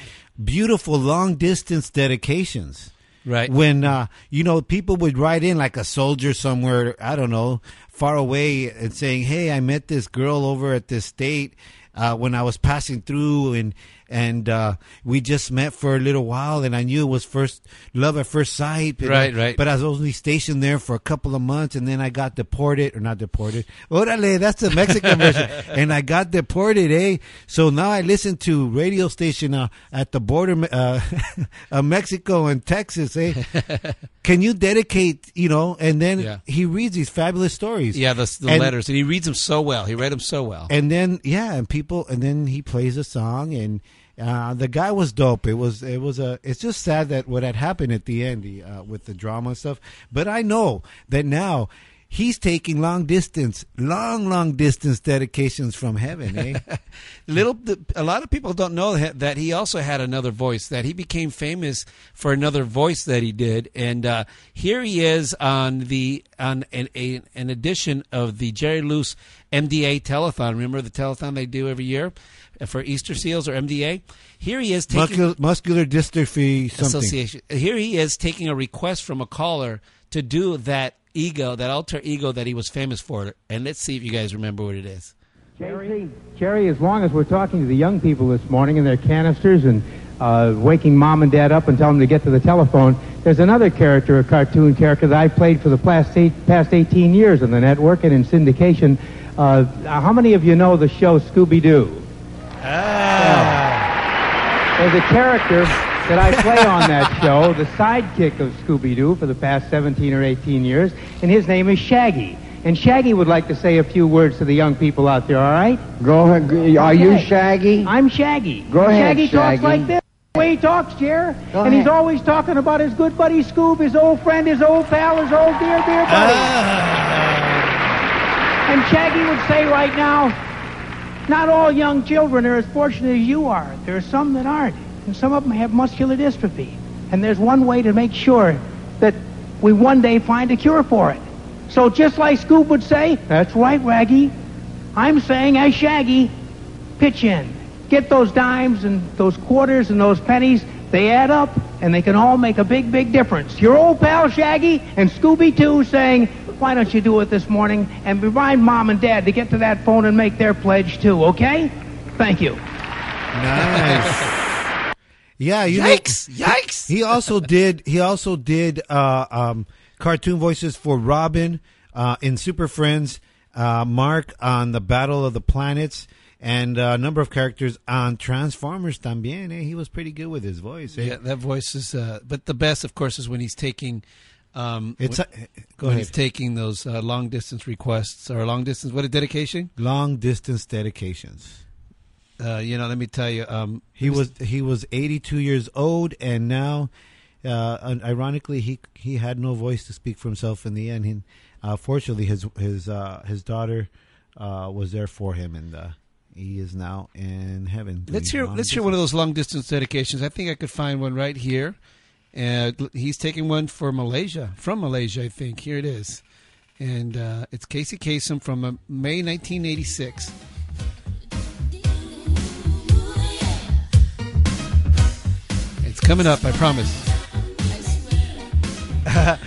beautiful long distance dedications. Right. When uh, you know people would write in like a soldier somewhere, I don't know, far away, and saying, "Hey, I met this girl over at this state uh, when I was passing through," and and uh, we just met for a little while, and I knew it was first love at first sight. But, Right, right. But I was only stationed there for a couple of months, and then I got deported, or not deported. Orale, that's the Mexican version. [LAUGHS] And I got deported, eh? So now I listen to radio station uh, at the border uh, [LAUGHS] of Mexico and Texas, eh? [LAUGHS] Can you dedicate, you know? And then Yeah. he reads these fabulous stories. Yeah, the, the And- letters, and he reads them so well. He read them so well. and then yeah, and people, and then he plays a song, and uh, the guy was dope. It was, it was a. It's just sad that what had happened at the end uh, with the drama and stuff. But I know that now he's taking long distance, long, long distance dedications from heaven. Eh? [LAUGHS] Little, a lot of people don't know that, he also had another voice. That he became famous for another voice that he did, and uh, here he is on the on an, a, an edition of the Jerry Lewis MDA telethon. Remember the telethon they do every year for Easter Seals or MDA? Here he is taking muscular, muscular dystrophy something. association. Here he is taking a request from a caller to do that ego, that alter ego that he was famous for. And let's see if you guys remember what it is. Jerry, Jerry, as long as we're talking to the young people this morning in their canisters and uh, waking mom and dad up and telling them to get to the telephone, there's another character, a cartoon character that I've played for the past, eight, past 18 years on the network and in syndication. Uh, how many of you know the show Scooby-Doo? There's a character that I play on that [LAUGHS] show, the sidekick of Scooby-Doo for the past 17 or 18 years, and his name is Shaggy. And Shaggy would like to say a few words to the young people out there, all right? Go ahead. Are you Shaggy? I'm Shaggy. Go ahead, Shaggy talks like this. The way he talks, Jer. Go and he's always talking about his good buddy Scoob, his old friend, his old pal, his old dear, dear buddy. Ah. And Shaggy would say right now, not all young children are as fortunate as you are. There are some that aren't. And some of them have muscular dystrophy. And there's one way to make sure that we one day find a cure for it. So just like Scoob would say, that's right, Raggy. I'm saying as Shaggy, pitch in. Get those dimes and those quarters and those pennies. They add up and they can all make a big, big difference. Your old pal Shaggy and Scooby too saying, why don't you do it this morning and remind mom and dad to get to that phone and make their pledge too, okay? Thank you. Nice. [LAUGHS] Yeah, you Yikes! know, Yikes! He also did. He also did uh, um, cartoon voices for Robin uh, in Super Friends, uh, Mark on the Battle of the Planets, and uh, a number of characters on Transformers. También, eh? he was pretty good with his voice. Eh? Yeah, that voice is. Uh, but the best, of course, is when he's taking. Um, It's when, a- go when ahead. he's taking those uh, long distance requests or long distance. What a dedication! Long distance dedications. Uh, you know, let me tell you. Um, He was he was 82 years old, and now, uh, ironically, he he had no voice to speak for himself in the end. He, uh, fortunately, his his uh, his daughter uh, was there for him, and uh, he is now in heaven. Let's hear. Let's hear one of those long distance dedications. I think I could find one right here. And he's taking one for Malaysia, from Malaysia, I think. Here it is, and uh, it's Casey Kasem from uh, May 1986. It's coming up, I promise. [LAUGHS]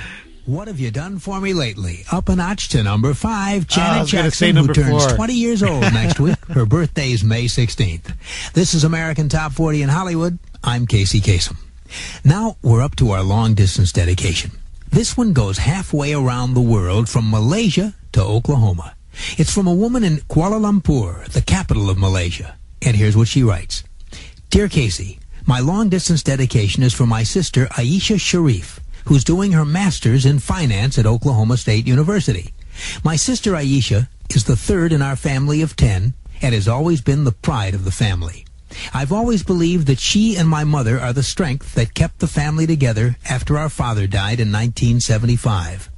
What have you done for me lately? Up a notch to number five, Janet was gonna say Jackson, who turns four. 20 years old [LAUGHS] next week. Her birthday's May 16th. This is American Top 40 in Hollywood. I'm Casey Kasem. Now we're up to our long distance dedication. This one goes halfway around the world from Malaysia to Oklahoma. It's from a woman in Kuala Lumpur, the capital of Malaysia. And here's what she writes. Dear Casey, my long distance dedication is for my sister Aisha Sharif, who's doing her master's in finance at Oklahoma State University. My sister Aisha is the third in our family of 10 and has always been the pride of the family. I've always believed that she and my mother are the strength that kept the family together after our father died in 1975.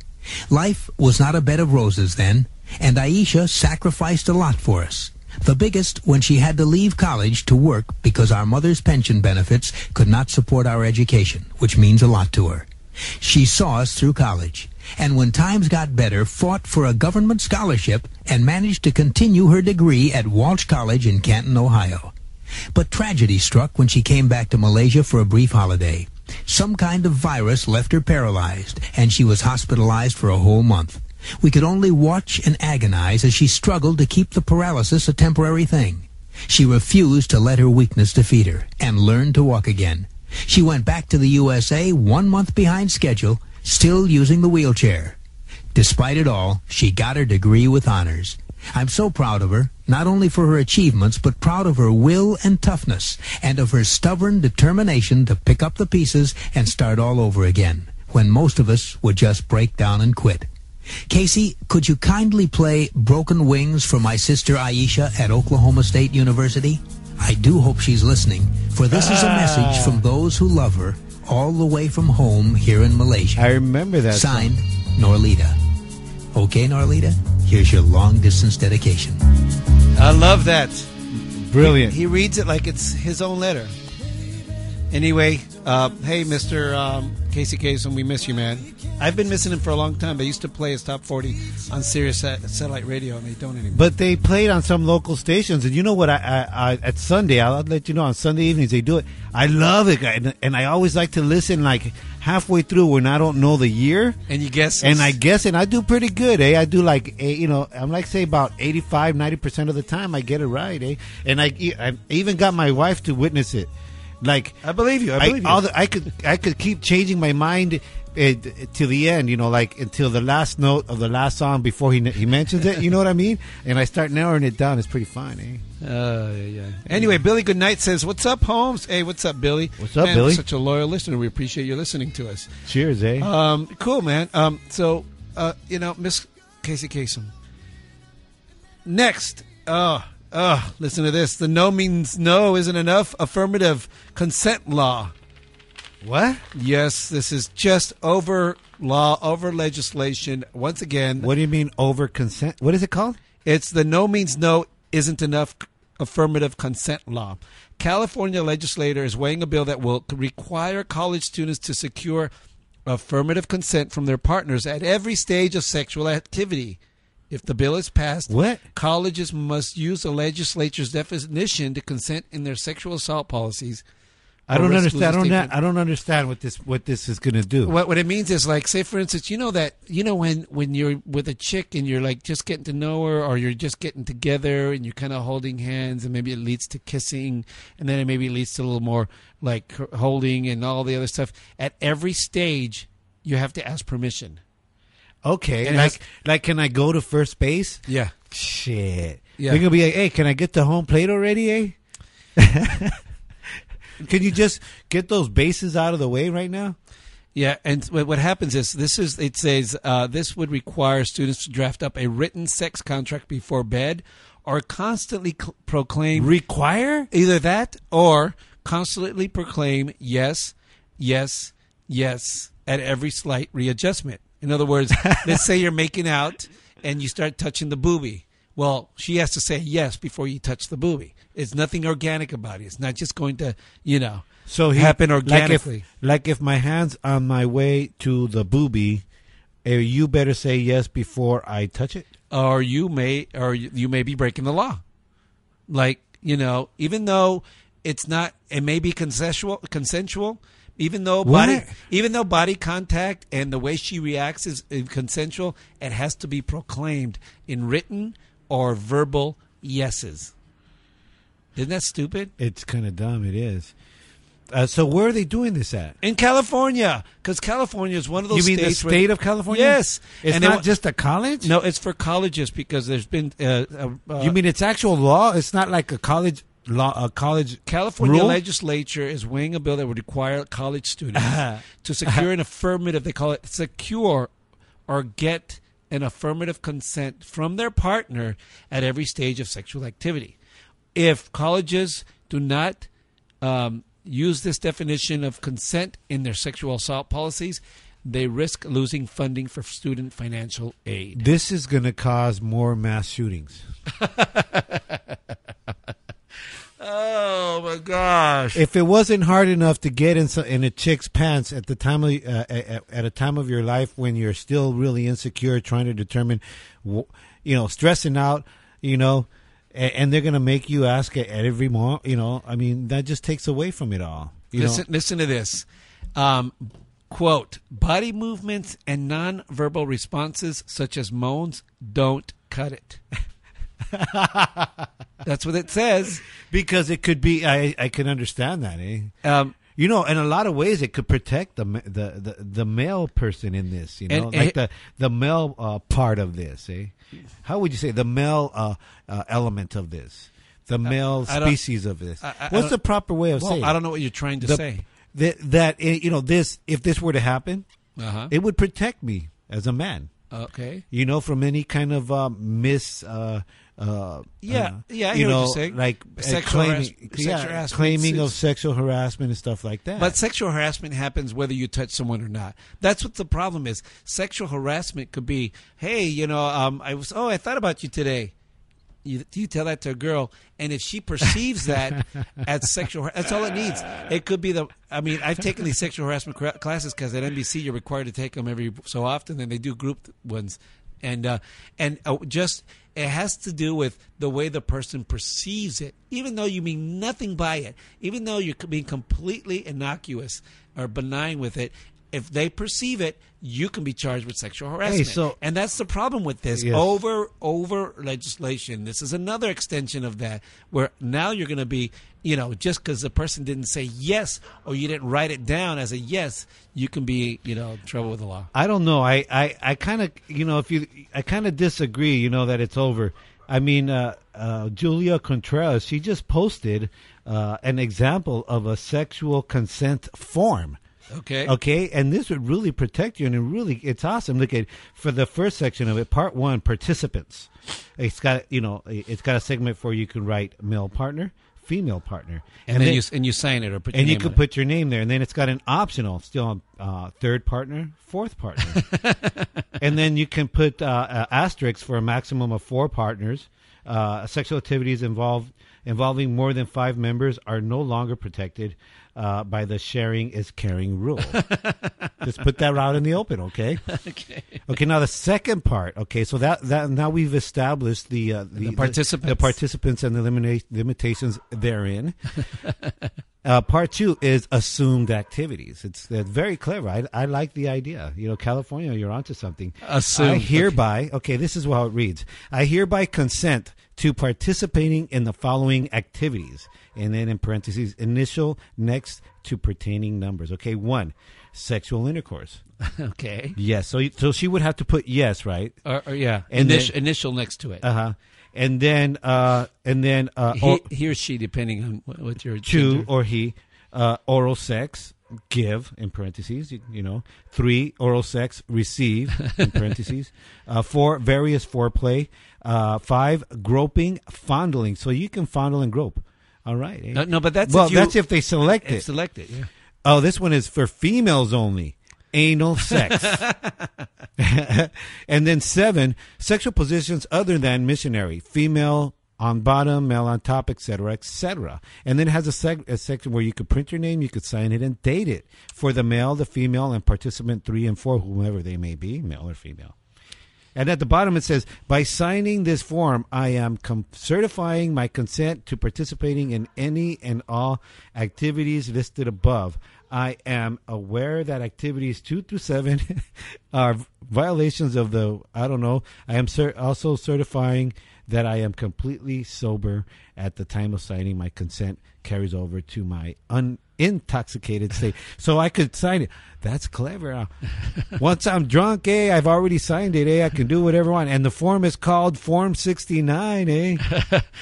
Life was not a bed of roses then, and Aisha sacrificed a lot for us. The biggest when she had to leave college to work because our mother's pension benefits could not support our education, which means a lot to her. She saw us through college, and when times got better, fought for a government scholarship and managed to continue her degree at Walsh College in Canton, Ohio. But tragedy struck when she came back to Malaysia for a brief holiday. Some kind of virus left her paralyzed, and she was hospitalized for a whole month. We could only watch and agonize as she struggled to keep the paralysis a temporary thing. She refused to let her weakness defeat her and learned to walk again. She went back to the USA one month behind schedule, still using the wheelchair. Despite it all, she got her degree with honors. I'm so proud of her, not only for her achievements, but proud of her will and toughness, and of her stubborn determination to pick up the pieces and start all over again, when most of us would just break down and quit. Casey, could you kindly play Broken Wings for my sister Aisha at Oklahoma State University? I do hope she's listening, for this is a ah. message from those who love her all the way from home here in Malaysia. I remember that. Signed, Norlita. Okay, Norlita, here's your long distance dedication. I love that. Brilliant. He, he reads it like it's his own letter. Anyway, uh, hey, Mr. Um, Casey Kasem, we miss you, man. I've been missing him for a long time. They used to play his top 40 on Sirius sat- Satellite Radio, and they don't anymore. But they played on some local stations, and you know what? I, I, I at Sunday, I'll let you know on Sunday evenings they do it. I love it, and, and I always like to listen like halfway through when I don't know the year, and you guess, and I guess, and I do pretty good, eh? I do like, eh, you know, I'm like say about 85, 90 percent of the time I get it right, eh? And I, I even got my wife to witness it. Like I believe you. I believe you. all the, I could I could keep changing my mind uh, to the end, you know, like until the last note of the last song before he he mentions it. You know what I mean? And I start narrowing it down. It's pretty fun, eh? Uh, yeah, yeah. Anyway, Billy Goodnight says, "What's up, Holmes? Hey, what's up, Billy? What's up, Man, Billy? Such a loyal listener. We appreciate you listening to us. Cheers, eh? Um, cool, man. Um, so, uh, you know, Miss Casey Kasem. Next, uh, uh, listen to this. The no means no isn't enough. Affirmative consent law. What? Yes, this is just over law, over legislation. Once again, What do you mean over consent? What is it called? it's the no means no isn't enough affirmative consent law. California legislator is weighing a bill that will require college students to secure affirmative consent from their partners at every stage of sexual activity. If the bill is passed, What? colleges must use the legislature's definition to consent in their sexual assault policies. I don't understand. I don't. I don't understand what this what this is going to do. what what it means is like say for instance you know that you know when when you're with a chick and you're like just getting to know her or you're just getting together and you're kind of holding hands and maybe it leads to kissing and then it maybe leads to a little more like holding and all the other stuff at every stage you have to ask permission Okay, And like has- like, can I go to first base? yeah Shit. Yeah. They're gonna be like, hey, can I get the home plate already, eh? [LAUGHS] can you just get those bases out of the way right now? Yeah, and what what happens is this is it says uh, this would require students to draft up a written sex contract before bed, or constantly cl- proclaim Require? either that or constantly proclaim yes, yes, yes at every slight readjustment. In other words, [LAUGHS] let's say you're making out and you start touching the booby. Well, she has to say yes before you touch the booby. It's nothing organic about it. It's not just going to, you know, So he, happen Like organically. if, like if my hand's on my way to the booby, eh, you better say yes before I touch it. or you may or you may be breaking the law like you know even though it's not it may be consensual consensual even though body even though body contact and the way she reacts is, consensual it has to be proclaimed in written or verbal yeses isn't that stupid It's kind of dumb. It is. Uh, so where are they doing this at? in California because California is one of those You mean the state of California? yes It's And not wa- just a college. no it's for colleges because there's been uh, uh, uh, you mean it's actual law? It's not like a college law, a college California rule? legislature is weighing a bill that would require college students [LAUGHS] to secure an affirmative, they call it secure or get an affirmative consent from their partner at every stage of sexual activity. If colleges do not um, use this definition of consent in their sexual assault policies, they risk losing funding for student financial aid. This is going to cause more mass shootings. [LAUGHS] Oh my gosh. If it wasn't hard enough to get in, so- in a chick's pants at the time of uh, at, at a time of your life when you're still really insecure, trying to determine, you know, stressing out, you know, and, and they're going to make you ask at, at every moment, you know, I mean, that just takes away from it all. You listen, know, listen to this. Um, quote: Body movements and nonverbal responses, such as moans, don't cut it. [LAUGHS] [LAUGHS] That's what it says. because it could be. I I can understand that, eh? Um, You know, in a lot of ways, it could protect the the the, the male person in this. You know, And- like and- the the male uh, part of this. Eh? How would you say the male uh, uh, element of this? The male I don't- species of this. I- I- I What's the proper way of well, saying? I don't know what you're trying to The- say. That that eh, you know this if this were to happen, Uh-huh. it would protect me as a man. Okay. You know, from any kind of uh, mis. Uh, Yeah, uh, yeah, I you know, like uh, Sexual claiming, harass- yeah, sexual harassment claiming of sexual harassment and stuff like that. But sexual harassment happens whether you touch someone or not. That's what the problem is. Sexual harassment could be, hey, you know, um, I was, oh, I thought about you today. You, you tell that to a girl, and if she perceives that [LAUGHS] as sexual, that's all it needs. It could be the. I mean, I've taken these sexual harassment classes because at NBC you're required to take them every so often, and they do group ones, and uh, and uh, just it has to do with the way the person perceives it, even though you mean nothing by it, even though you're being completely innocuous or benign with it. If they perceive it, you can be charged with sexual harassment. so- and that's the problem with this Yes. over over legislation. This is another extension of that, where now you're going to be, you know, just because the person didn't say yes or you didn't write it down as a yes, you can be, you know, trouble with the law. I don't know. I, I, I kind of, you know, if you, I kind of disagree, you know, that it's over. I mean, uh, uh, Julia Contreras, she just posted uh, an example of a sexual consent form. Okay. Okay, and this would really protect you, and it really, it's awesome. Look at for the first section of it, part one, participants. It's got, you know, it's got a segment for you can write male partner, female partner, And, then, you and you sign it or put and you can put your name there, and then it's got an optional, still uh, third partner, fourth partner, [LAUGHS] and then you can put uh, uh, asterisks for a maximum of four partners. Uh, sexual activities involved involving more than five members are no longer protected uh, by the sharing is caring rule. [LAUGHS] Just put that out in the open, okay? [LAUGHS] Okay. Okay. Now the second part. Okay, so that that now we've established the uh, the, participants. the, participants and the limita- limitations therein. [LAUGHS] Uh, part two is assumed activities. It's very clever. I, I like the idea. You know, California, you're onto something. Assumed, I hereby, okay. this is how it reads. I hereby consent to participating in the following activities. And then in parentheses, initial next to pertaining numbers. Okay, one, sexual intercourse. [LAUGHS] okay. Yes. So, so she would have to put yes, right? Or, or yeah, And initial, then- initial next to it. Uh huh. And then, uh, and then, uh, he, or- he or she, depending on what, what your two gender. or he uh, oral sex give in parentheses you, you know. Three oral sex receive in parentheses. [LAUGHS] Uh, four various foreplay. Uh, five groping fondling. So you can fondle and grope. All right eh? No, no, but that's well if you- that's if they select if it. select it, yeah. oh this one is for females only anal sex. [LAUGHS] And then seven sexual positions other than missionary female on bottom male on top etc etc and then it has a, seg- a section where you could print your name you could sign it and date it for the male the female and participant three and four whomever they may be male or female. And at the bottom it says, by signing this form, I am com- certifying my consent to participating in any and all activities listed above. I am aware that activities two through seven [LAUGHS] are violations of the, I don't know, I am cer- also certifying that I am completely sober at the time of signing. My consent carries over to my unintoxicated state. So I could sign it. That's clever. [LAUGHS] Once I'm drunk, eh, I've already signed it, eh, I can do whatever I want. And the form is called Form 69, eh?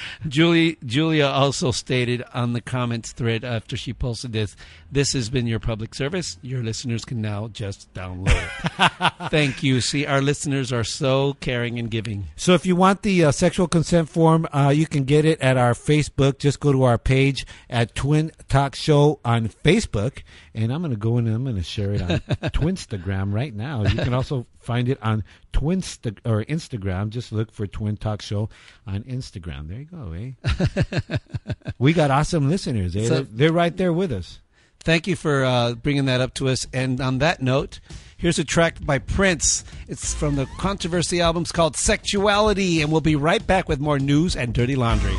[LAUGHS] Julie Julia also stated on the comments thread after she posted this, this has been your public service. Your listeners can now just download it. [LAUGHS] Thank you. See, our listeners are so caring and giving. So if you want the uh, sexual consent form, uh, you can get it at our Facebook. Just go to our page at Twin Talk Show on Facebook, and I'm going to go in and I'm going to share it on [LAUGHS] Twinstagram right now. You can also find it on Twinsta or Instagram. Just look for Twin Talk Show on Instagram. There you go, eh? [LAUGHS] we got awesome listeners. Eh? So- they're, they're right there with us. Thank you for uh, bringing that up to us. And on that note, here's a track by Prince. It's from the Controversy albums called Sexuality, and we'll be right back with more news and dirty laundry.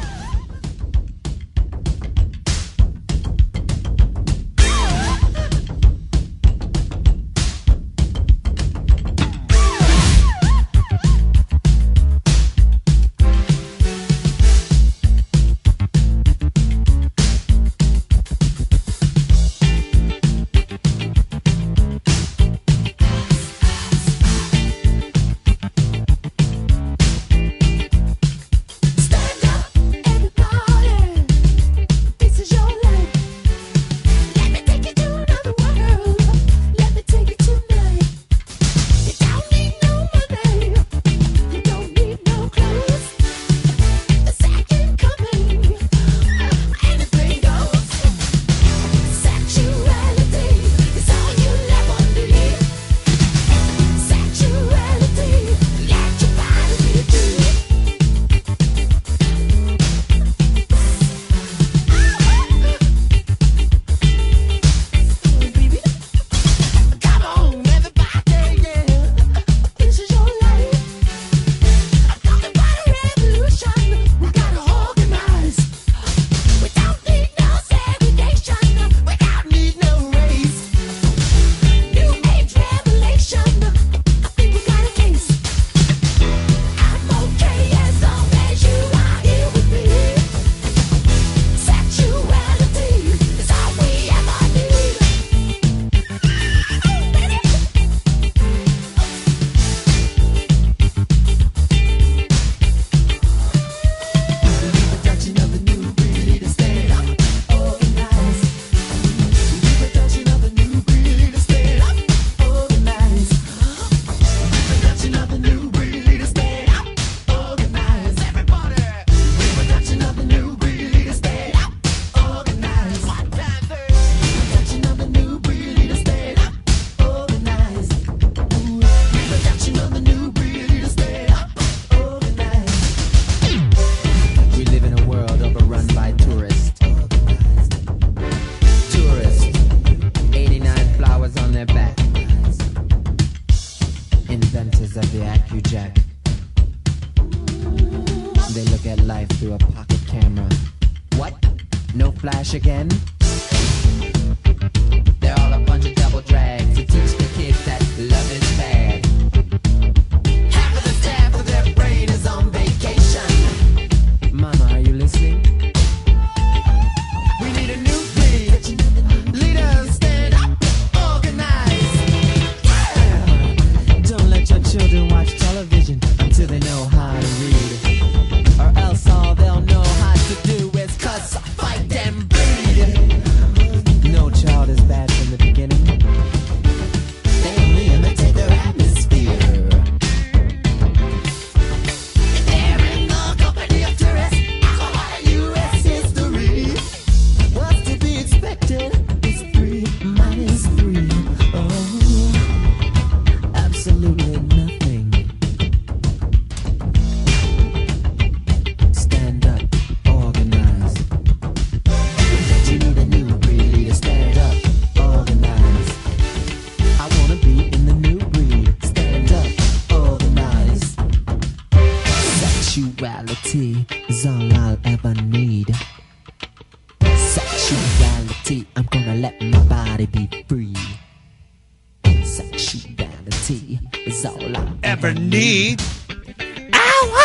Sexuality is all I Ever need.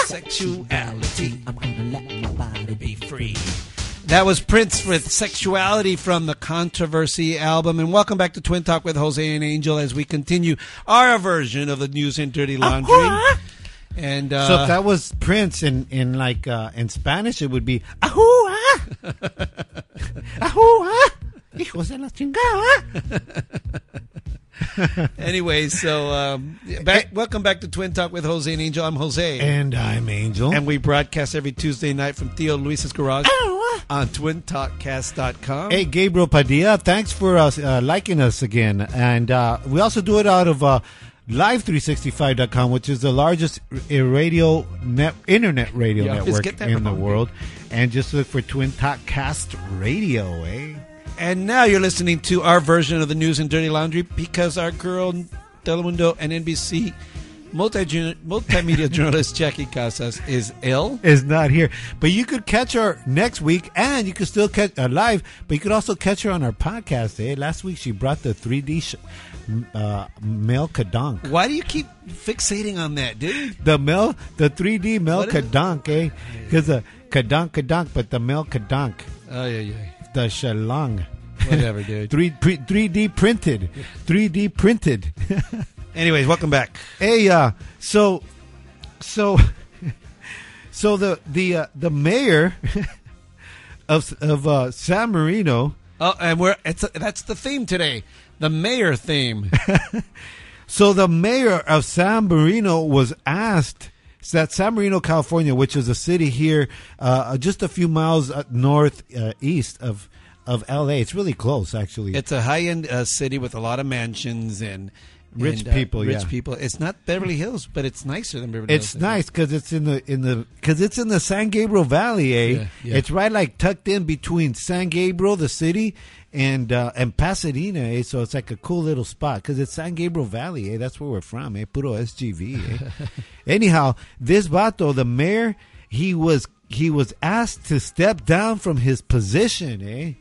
Sexuality. I'm gonna let my body be free. That was Prince with Sexuality from the Controversy album. And welcome back to Twin Talk with Jose and Angel as we continue our version of the news and dirty laundry. And uh, so if that was Prince in in like uh, in Spanish, it would be ahua, [LAUGHS] ahua, hijos de la chingada. [LAUGHS] anyway, so um, back, welcome back to Twin Talk with Jose and Angel. I'm Jose. And I'm Angel. And we broadcast every Tuesday night from Theo Luis's garage on twintalkcast.com. Hey, Gabriel Padilla, thanks for us uh, liking us again. And uh, we also do it out of uh, live365.com, which is the largest radio net internet radio Yeah, network in the world. And just look for Twin Talk Cast Radio, eh? And now you're listening to our version of the news and dirty laundry because our girl Telemundo and NBC multi multimedia [LAUGHS] journalist Jackie Casas is ill. Is not here. But you could catch her next week, and you could still catch her live, but you could also catch her on our podcast, eh? Last week she brought the 3D sh- uh, Mel Kadonk. Why do you keep fixating on that, dude? The Mel, the 3D Mel What is it? Kadonk, eh? Because the Kadonk Kadonk, but the Mel Kadonk. Oh yeah, yeah. The Shalong. Whatever, dude. [LAUGHS] three three D printed. 3D printed. [LAUGHS] Anyways, welcome back. Hey, uh, so, so, [LAUGHS] so the the uh, the mayor of of uh, San Marino. Oh, and we're it's that's the theme today, the mayor theme. So the mayor of San Marino was asked that San Marino, California, which is a city here, uh, just a few miles uh, north uh, east of of L.A. It's really close, actually. It's a high end uh, city with a lot of mansions and Rich and, uh, people, Rich yeah. people. It's not Beverly Hills, but it's nicer than Beverly It's Hills. It's nice because it's in the in the because it's in the San Gabriel Valley, eh? Yeah, yeah. It's right like tucked in between San Gabriel, the city, and uh, and Pasadena, eh? So it's like a cool little spot because it's San Gabriel Valley, eh? That's where we're from, eh? Puro SGV, eh? [LAUGHS] Anyhow, this vato, the mayor, he was he was asked to step down from his position, eh?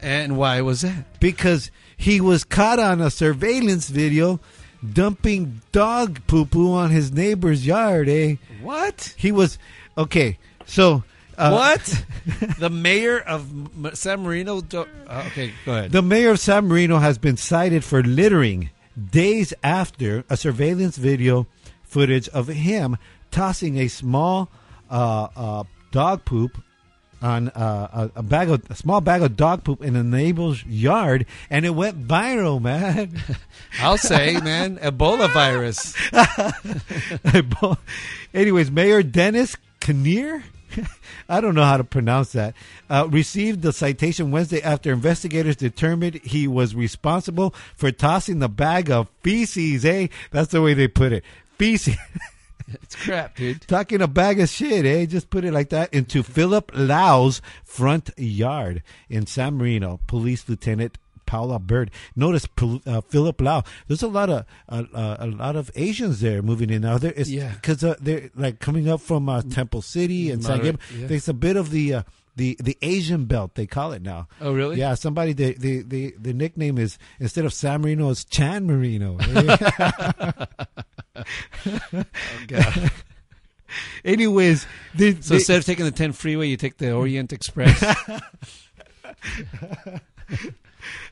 And why was that? Because he was caught on a surveillance video dumping dog poo poo on his neighbor's yard, eh? What? He was okay. So uh, what? [LAUGHS] the mayor of San Marino. Do- uh, okay, go ahead. The mayor of San Marino has been cited for littering days after a surveillance video footage of him tossing a small uh, uh, dog poop on uh, a, a bag of a small bag of dog poop in a neighbor's yard, and it went viral, man. [LAUGHS] I'll say, man, Ebola virus. [LAUGHS] Anyways, Mayor Dennis Kinnear, [LAUGHS] I don't know how to pronounce that, uh, received the citation Wednesday after investigators determined he was responsible for tossing the bag of feces. Eh, that's the way they put it. Feces. [LAUGHS] It's crap, dude. Talking a bag of shit, eh? Just put it like that into Philip Lau's front yard in San Marino. Police Lieutenant Paula Bird. Notice uh, Philip Lau. There's a lot of uh, uh, a lot of Asians there moving in now. There is Yeah. because uh, they're like coming up from uh, Temple City and San Gabriel. yeah. There's a bit of the. Uh, the, the Asian belt they call it now. Oh, really? Yeah, somebody the the the, the nickname is instead of San Marino it's Chan Marino. [LAUGHS] [LAUGHS] Oh, God. [LAUGHS] Anyways, So instead of taking the 10 freeway, you take the Orient Express.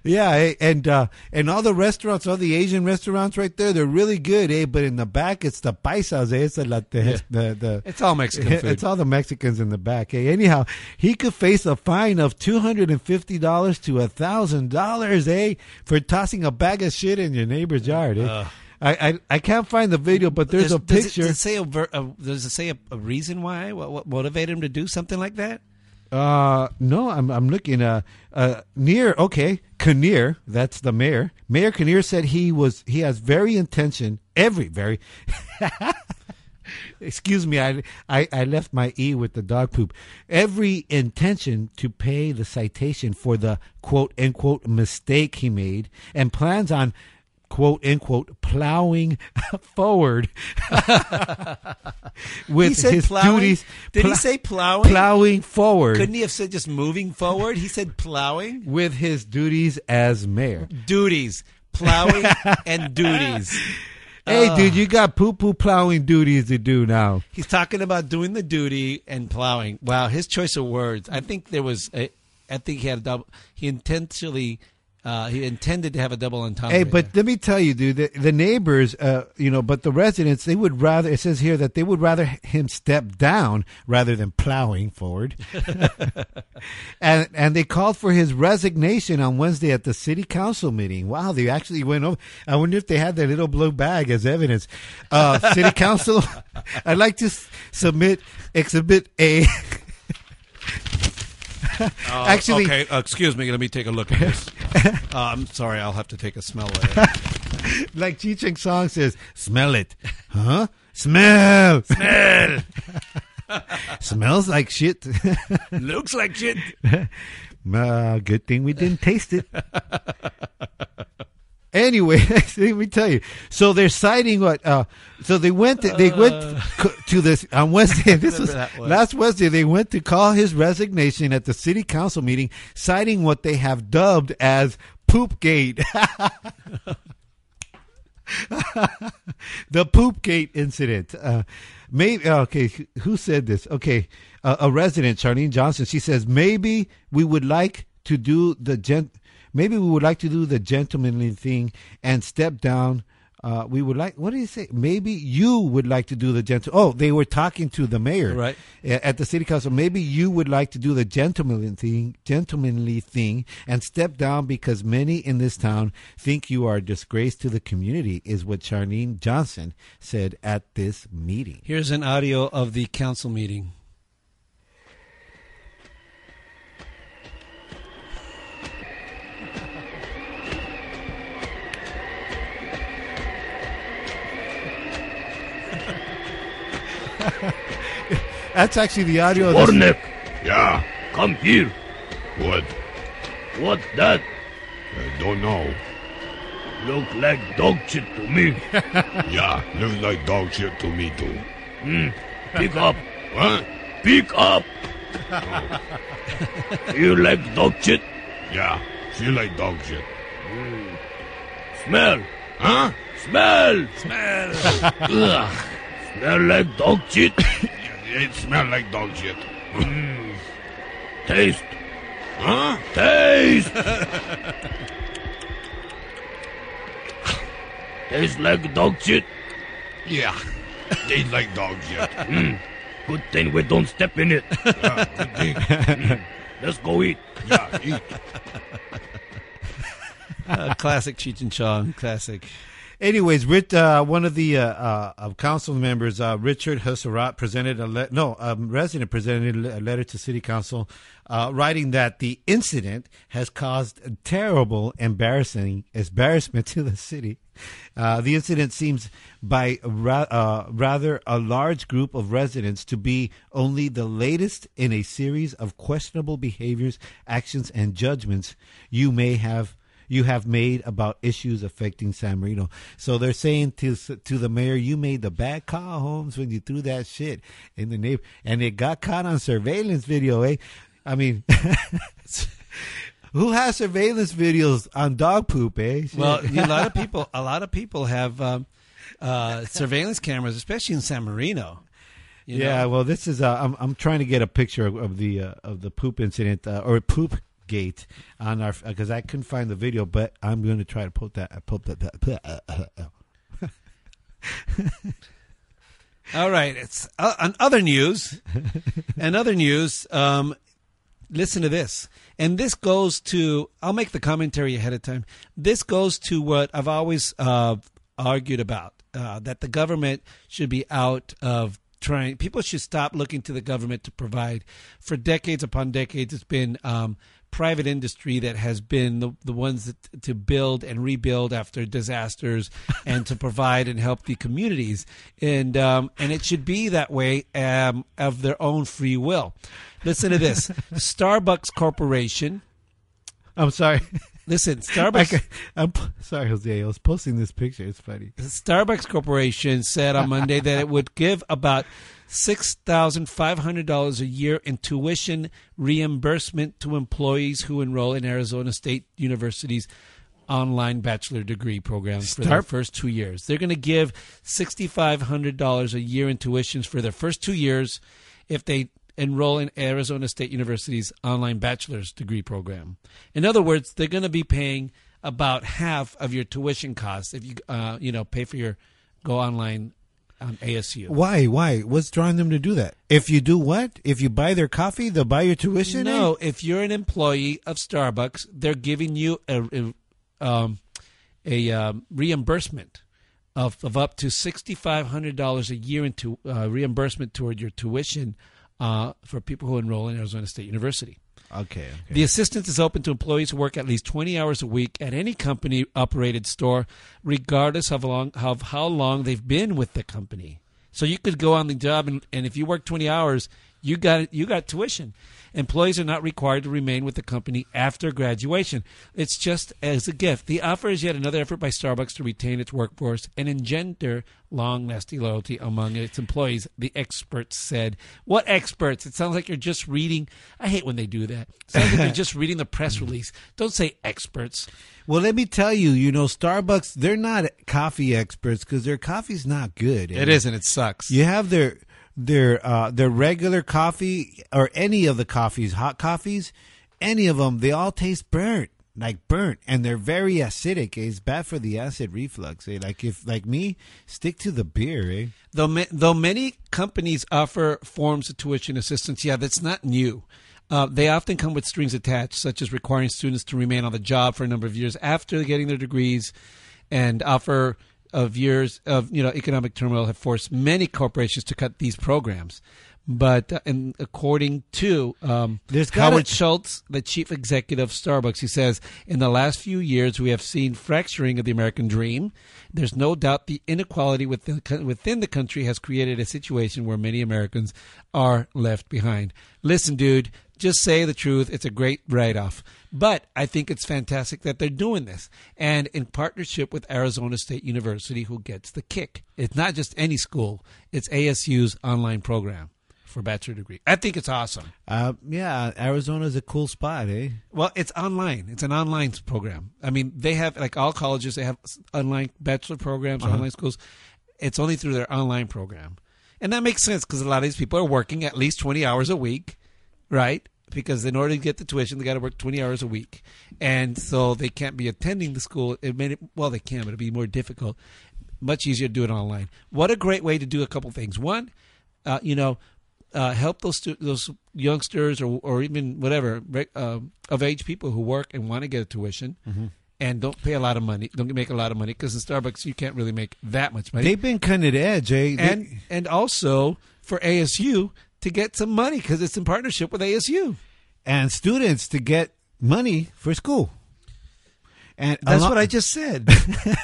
Yeah, and uh, and all the restaurants, all the Asian restaurants right there, they're really good, eh? But in the back, it's the paisas, eh? It's the, Yeah. the, the It's all Mexican [LAUGHS] food. It's all the Mexicans in the back, eh? Anyhow, he could face a fine of two hundred and fifty dollars to a thousand dollars, eh? For tossing a bag of shit in your neighbor's yard, eh? Ugh. I, I I can't find the video, but there's Does- a does it- picture. Does it say a, a does it say a, a reason why? What, what motivated him to do something like that? Uh, no, I'm I'm looking. Uh, uh, near okay, Kinnear, that's the mayor. Mayor Kinnear said he was he has very intention, every very. [LAUGHS] Excuse me, I, I I left my e with the dog poop. Every intention to pay the citation for the quote unquote mistake he made, and plans on quote unquote plowing [LAUGHS] forward [LAUGHS] with He said his plowing? duties. Did he say plowing? Plowing forward Couldn't he have said just moving forward? He said plowing. with his duties as mayor. Duties, plowing, and [LAUGHS] duties. Hey, Uh, dude, you got poo poo plowing duties to do now. He's talking about doing the duty and plowing. Wow, his choice of words. I think there was. A, I think he had a double. He intentionally. Uh, he intended to have a double entendre. Hey, but let me tell you, dude, the, the neighbors, uh, you know, but the residents, they would rather, it says here that they would rather him step down rather than plowing forward. [LAUGHS] and and they called for his resignation on Wednesday at the city council meeting. Wow, they actually went over. I wonder if they had that little blue bag as evidence. Uh, [LAUGHS] city council, [LAUGHS] I'd like to s- submit Exhibit A. Actually- okay. Uh, excuse me. Let me take a look at this. [LAUGHS] uh, I'm sorry. I'll have to take a smell [LAUGHS] like Cheech and Chong says, smell it. Huh? Smell. Smell. [LAUGHS] Smells like shit. Looks like shit. uh, good thing we didn't taste it. Anyway, [LAUGHS] let me tell you. So they're citing what? Uh, so they went. To, they went to this on Wednesday. [LAUGHS] This was, was. last Wednesday. They went to call his resignation at the city council meeting, citing what they have dubbed as "poopgate." [LAUGHS] the poopgate incident. Uh, maybe okay. Who said this? Okay, uh, a resident, Charlene Johnson. She says maybe we would like to do the gent. Maybe we would like to do the gentlemanly thing and step down. Uh, we would like. What do you say? Maybe you would like to do the gentle. Oh, they were talking to the mayor, Right. At the city council. Maybe you would like to do the gentlemanly thing, gentlemanly thing, and step down because many in this town think you are a disgrace to the community. Is what Charlene Johnson said at this meeting. Here's an audio of the council meeting. That's actually the audio. Of this- Warnick, Yeah. come here. What? What's that? I don't know. Look like dog shit to me. [LAUGHS] Yeah, look like dog shit to me too. Hmm. Pick up. What? Pick up. you like dog shit? Yeah, feel like dog shit. Smell. Huh? Smell. Smell. [LAUGHS] Ugh. Smell like dog shit. [LAUGHS] It smell like dog shit. Mm. Taste. Huh? Taste. [LAUGHS] Taste like dog shit. Yeah. [LAUGHS] Tastes like dog shit. [LAUGHS] Mm. Good thing we don't step in it. Yeah, good thing. Mm. Let's go eat. Yeah, eat. Uh, classic Cheech and Chong. Classic. Anyways, Rit, uh, one of the uh, uh, council members, uh, Richard Husserat, presented a le- no um, resident presented a a letter to city council, uh, writing that the incident has caused terrible embarrassing embarrassment to the city. Uh, the incident seems by ra- rather a large group of residents to be only the latest in a series of questionable behaviors, actions, and judgments you may have you have made about issues affecting San Marino. So they're saying to to the mayor, you made the bad call, Holmes, when you threw that shit in the neighbor, and it got caught on surveillance video. Eh? I mean. [LAUGHS] Who has surveillance videos on dog poop, eh? Well, [LAUGHS] a lot of people, a lot of people have um, uh, surveillance cameras, especially in San Marino. you yeah, know? well, this is. Uh, I'm I'm trying to get a picture of, of the uh, of the poop incident uh, or poop gate on our because I couldn't find the video, but I'm going to try to put that. uh, Post that. [LAUGHS] All right. It's uh, on other news. and other news. Um, listen to this, and this goes to. I'll make the commentary ahead of time. This goes to what I've always uh, argued about uh, that the government should be out of trying. People should stop looking to the government to provide. For decades upon decades, it's been. Um, private industry that has been the, the ones that, to build and rebuild after disasters [LAUGHS] and to provide and help the communities and um, and it should be that way um, of their own free will listen to this [LAUGHS] starbucks corporation I'm sorry. listen [LAUGHS] starbucks I, am sorry, Jose. I was posting this picture. It's funny. Starbucks Corporation said on Monday that it would give about six thousand five hundred dollars a year in tuition reimbursement to employees who enroll in Arizona State University's online bachelor degree programs for their first two years. They're going to give sixty five hundred dollars a year in tuitions for their first two years if they enroll in Arizona State University's online bachelor's degree program. In other words, they're going to be paying about half of your tuition costs if you uh, you know pay for your go online on ASU. Why? Why? What's drawing them to do that? If you do what? If you buy their coffee, they'll buy your tuition. eh? No, if you're an employee of Starbucks, they're giving you a a, um, a um, reimbursement of, of up to sixty five hundred dollars a year into uh, reimbursement toward your tuition uh, for people who enroll in Arizona State University. Okay. okay. The assistance is open to employees who work at least 20 hours a week at any company operated store, regardless of, long, of how long they've been with the company. So you could go on the job, and, and if you work 20 hours, you got you got tuition. Employees are not required to remain with the company after graduation. It's just as a gift. The offer is yet another effort by Starbucks to retain its workforce and engender long-lasting loyalty among its employees. The experts said, "What experts? It sounds like you're just reading. I hate when they do that. It sounds like you're [LAUGHS] just reading the press release. Don't say experts. Well, let me tell you, you know, Starbucks, they're not coffee experts because their coffee's not good. It isn't. It sucks. You have their their uh, their regular coffee or any of the coffees, hot coffees, any of them, they all taste burnt, like burnt, and they're very acidic. It's bad for the acid reflux. Eh? Like if like me, stick to the beer. Eh? Though ma- though many companies offer forms of tuition assistance, yeah, that's not new. Uh, they often come with strings attached, such as requiring students to remain on the job for a number of years after getting their degrees, and offer of years of you know economic turmoil have forced many corporations to cut these programs. But uh, and according to um, Howard Schultz, the chief executive of Starbucks, he says, in the last few years, we have seen fracturing of the American dream. There's no doubt the inequality within, within the country has created a situation where many Americans are left behind. Listen, dude, just say the truth. It's a great write off. But I think it's fantastic that they're doing this. And in partnership with Arizona State University, who gets the kick. It's not just any school, it's ASU's online program for bachelor degree. I think it's awesome. Uh, yeah, Arizona's a cool spot, eh? Well, it's online. It's an online program. I mean, they have like all colleges. They have online bachelor programs, Uh-huh. online schools. It's only through their online program, and that makes sense because a lot of these people are working at least twenty hours a week, right? Because in order to get the tuition, they got to work twenty hours a week, and so they can't be attending the school. It made it well, they can, but it'd be more difficult. Much easier to do it online. What a great way to do a couple things. One, uh, you know, uh, help those stu- those youngsters or or even whatever uh, of age people who work and want to get a tuition Mhm. and don't pay a lot of money, don't make a lot of money because in Starbucks you can't really make that much money. They've been cutting edge, eh? They- and and also for ASU to get some money because it's in partnership with ASU. and students to get money for school. And That's lot- what I just said.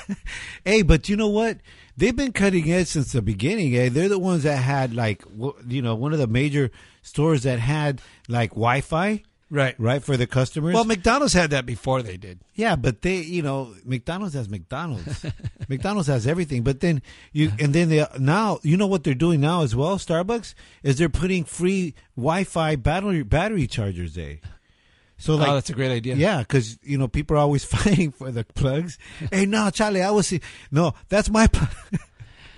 [LAUGHS] hey, but you know what? They've been cutting edge since the beginning. Eh? They're the ones that had like, you know, one of the major stores that had like Wi-Fi Right. right for the customers. Well, McDonald's had that before they did. Yeah, but they, you know, McDonald's has McDonald's. [LAUGHS] McDonald's has everything. But then you, and then they now, you know what they're doing now as well. Starbucks is they're putting free Wi-Fi battery battery chargers there. So like, oh, that's a great idea. yeah, because you know people are always [LAUGHS] fighting for the plugs. hey, no, Charlie, I was no, that's my. Plug.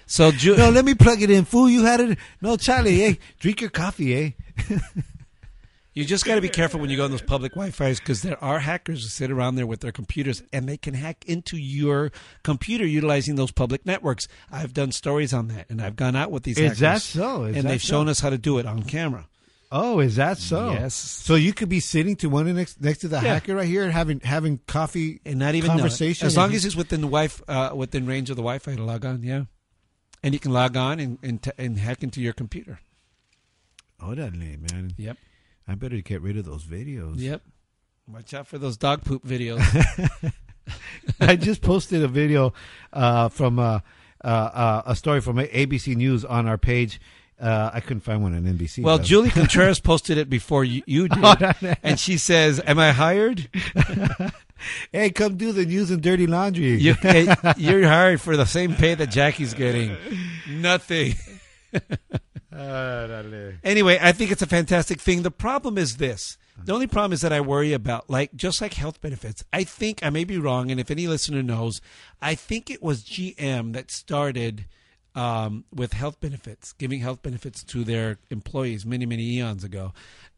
So Ju- [LAUGHS] no, let me plug it in. Fool, you had it. No, Charlie, hey, drink your coffee, eh? You just got to be careful when you go on those public Wi-Fi's because there are hackers who sit around there with their computers and they can hack into your computer utilizing those public networks. I've done stories on that and I've gone out with these Is hackers. that so? Is and they've so? shown us how to do it on camera. Oh, is that so? Yes. So you could be sitting to one next next to the Yeah. hacker right here and having having coffee And not even conversation. As long as it's within the wi uh, within range of the Wi-Fi to log on, yeah. And you can log on and and, t- and hack into your computer. Oh, that name, man. Yep. I better get rid of those videos. Yep. [LAUGHS] Watch out for those dog poop videos. [LAUGHS] I just posted a video uh, from uh, uh, uh, a story from ABC News on our page. Uh, I couldn't find one on NBC. Well, though. Julie [LAUGHS] Contreras posted it before you, you did, Oh, no, no. and she says, "Am I hired? hey, come do the news and dirty laundry. You, you're hired for the same pay that Jackie's getting. Nothing." Anyway, I think it's a fantastic thing. The problem is this. The only problem is that I worry about, like, just like health benefits. I think I may be wrong, and if any listener knows, I think it was GM that started um, with health benefits, giving health benefits to their employees many, many eons ago.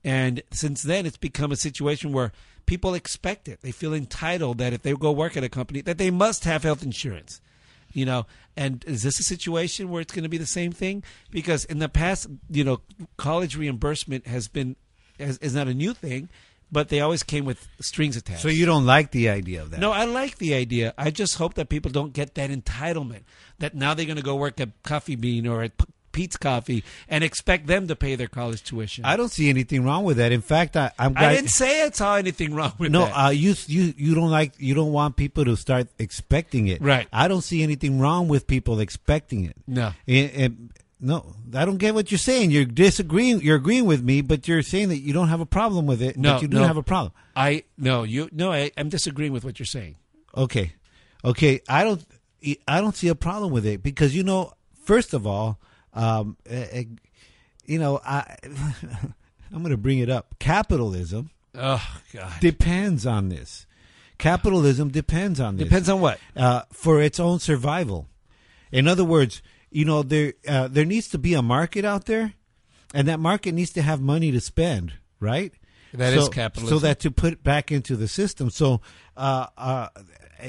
And since then, it's become a situation where people expect it. They feel entitled that if they go work at a company, that they must have health insurance you know and is this a situation where it's going to be the same thing? Because in the past you know college reimbursement has been is, is not a new thing but they always came with strings attached. So you don't like the idea of that? no i like the idea. I just hope that people don't get that entitlement that now they're going to go work at coffee bean or at pete's coffee and expect them to pay their college tuition I don't see anything wrong with that. In fact, I, I'm. I didn't say I saw anything wrong with no, that. uh, you you you don't like you don't want people to start expecting it. Right. I don't see anything wrong with people expecting it. No. And- and- no, I don't get what you're saying. You're disagreeing. You're agreeing with me, but you're saying that you don't have a problem with it. no you do no. have a problem. i no you no I, i'm disagreeing with what you're saying Okay, okay. I don't. I don't see a problem with it because you know, first of all, um, eh, eh, you know, I [LAUGHS] I'm going to bring it up. Capitalism oh god depends on this. Capitalism depends on this. Depends on what? Uh, for its own survival. In other words, you know, there uh, there needs to be a market out there, and that market needs to have money to spend, right? That That is is capitalism. So that to put back into the system. So, uh, uh,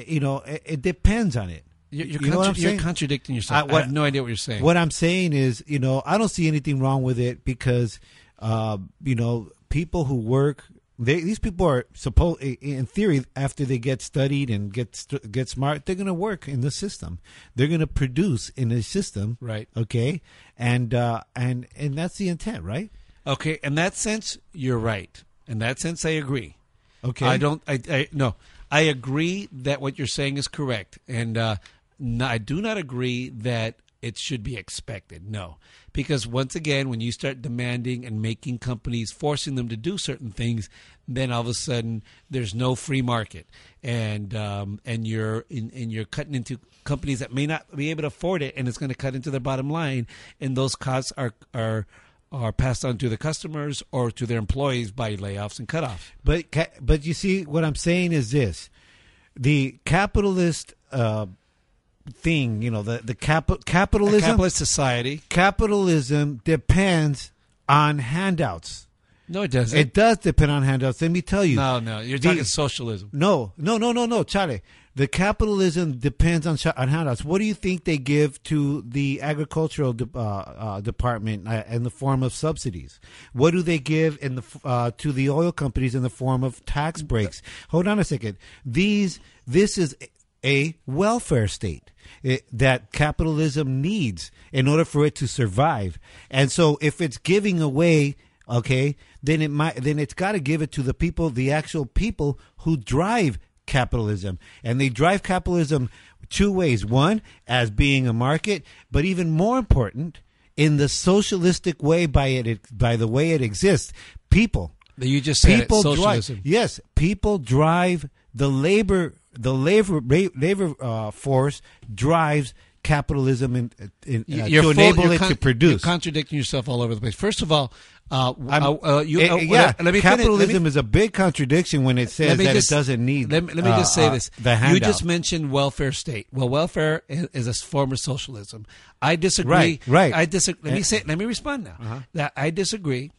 you know, it, it depends on it. You're, you're, You know contra- you're contradicting yourself. I, what- have no idea what you're saying. What I'm saying is, you know, I don't see anything wrong with it because, uh, you know, people who work, they, these people are supposed, in theory, after they get studied and get get smart, they're going to work in the system. They're going to produce in the system, Right. Okay, and uh, and and that's the intent, right? Okay, in that sense, you're right. In that sense, I agree. Okay. I don't. I, I no. I agree that what you're saying is correct, and uh, no, I do not agree that it should be expected. No, because once again, when you start demanding and making companies forcing them to do certain things, then all of a sudden there's no free market, and um, and you're in, and you're cutting into companies that may not be able to afford it, and it's going to cut into their bottom line, and those costs are are are passed on to the customers or to their employees by layoffs and cutoff. But but you see, what I'm saying is this: the capitalist uh, thing, you know, the the cap- capitalism, A capitalist society. capitalism depends on handouts. No, it doesn't. It does depend on handouts. Let me tell you. No, no, you're The- talking socialism. No, no, no, no, no, Charlie. The capitalism depends on, on handouts. What do you think they give to the agricultural de- uh, uh, department uh, in the form of subsidies? What do they give in the f- uh, to the oil companies in the form of tax breaks? Hold on a second. These this is a welfare state it, that capitalism needs in order for it to survive. And so, if it's giving away okay then it might then it's got to give it to the people the actual people who drive capitalism and they drive capitalism two ways one as being a market but even more important in the socialistic way by it by the way it exists people You just said it, people socialism. drive. Yes, people drive the labor. The labor labor uh, force drives capitalism in, in, uh, to full- enable it con- to produce. You're contradicting yourself all over the place. First of all, uh, uh, uh, you, uh, yeah, let me finish- capitalism let me- is a big contradiction when it says that just- it doesn't need. Let me, let me uh, just say uh, this: you just mentioned welfare state. Well, welfare is, is a form of socialism. I disagree. Right, right. I disagree. Let me Eh. say. Let me respond now. Uh-huh. That I disagree.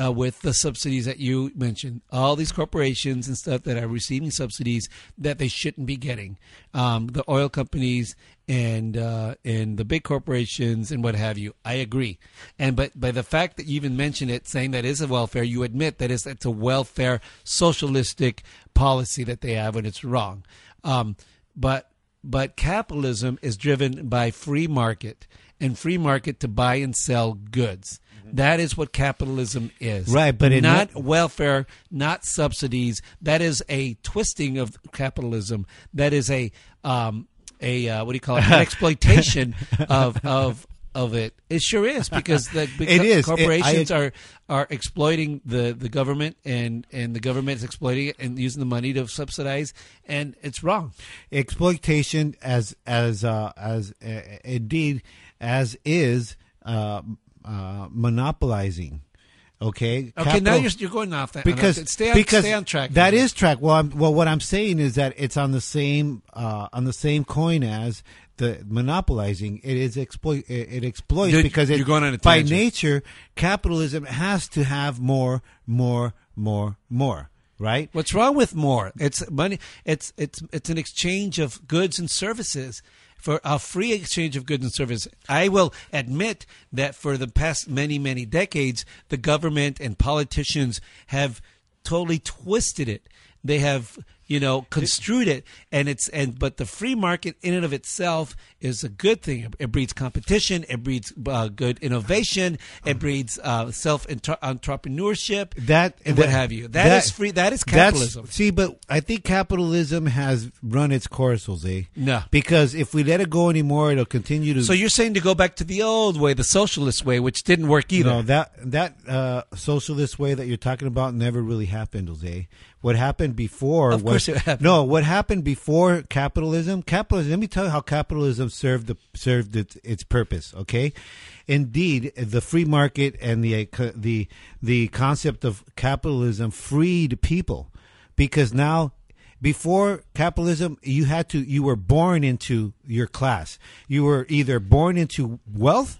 Uh, with the subsidies that you mentioned, all these corporations and stuff that are receiving subsidies that they shouldn't be getting, um, the oil companies and uh, and the big corporations and what have you. I agree, and but by the fact that you even mention it, saying that is a welfare, you admit that it's, a welfare socialistic policy that they have, and it's wrong. Um, but but capitalism is driven by free market and free market to buy and sell goods. That is what capitalism is. Right, but not ne- welfare, not subsidies. That is a twisting of capitalism. That is a um, a uh, what do you call it? An [LAUGHS] exploitation of of of it. It sure is because the [LAUGHS] because It is. It- I- corporations are are exploiting the, the government and and the government is exploiting it and using the money to subsidize and it's wrong. exploitation as as uh, as uh, indeed as is uh, uh, monopolizing. Okay. Okay, now you're- you're going off that- because stay on- because stay on track. That is track. Well, I'm, well, what I'm saying is that it's on the same uh, on the same coin as the monopolizing. It is exploit. It, it exploits You're- because it, you're going on a by nature, capitalism has to have more, more, more, more. Right. What's wrong with more? It's money. It's it's it's an exchange of goods and services for a free exchange of goods and services. I will admit that for the past many many decades, the government and politicians have totally twisted it. They have you know construed it, and it's and but the free market in and of itself is a good thing. It breeds competition. It breeds uh, good innovation. It breeds uh, self entrepreneurship. that and that- what have you. that is free. That is capitalism. See, but I think capitalism has run its course, Jose. No. because if we let it go anymore, it'll continue to. So you're saying to go back to the old way, the socialist way, which didn't work either. No, that that uh, socialist way that you're talking about never really happened, Jose. What happened before? Was, course happened. No, what happened before capitalism? Capitalism. Let me tell you how capitalism served the served its, its purpose. Okay, indeed, the free market and the the the concept of capitalism freed people because now before capitalism you had to you were born into your class you were either born into wealth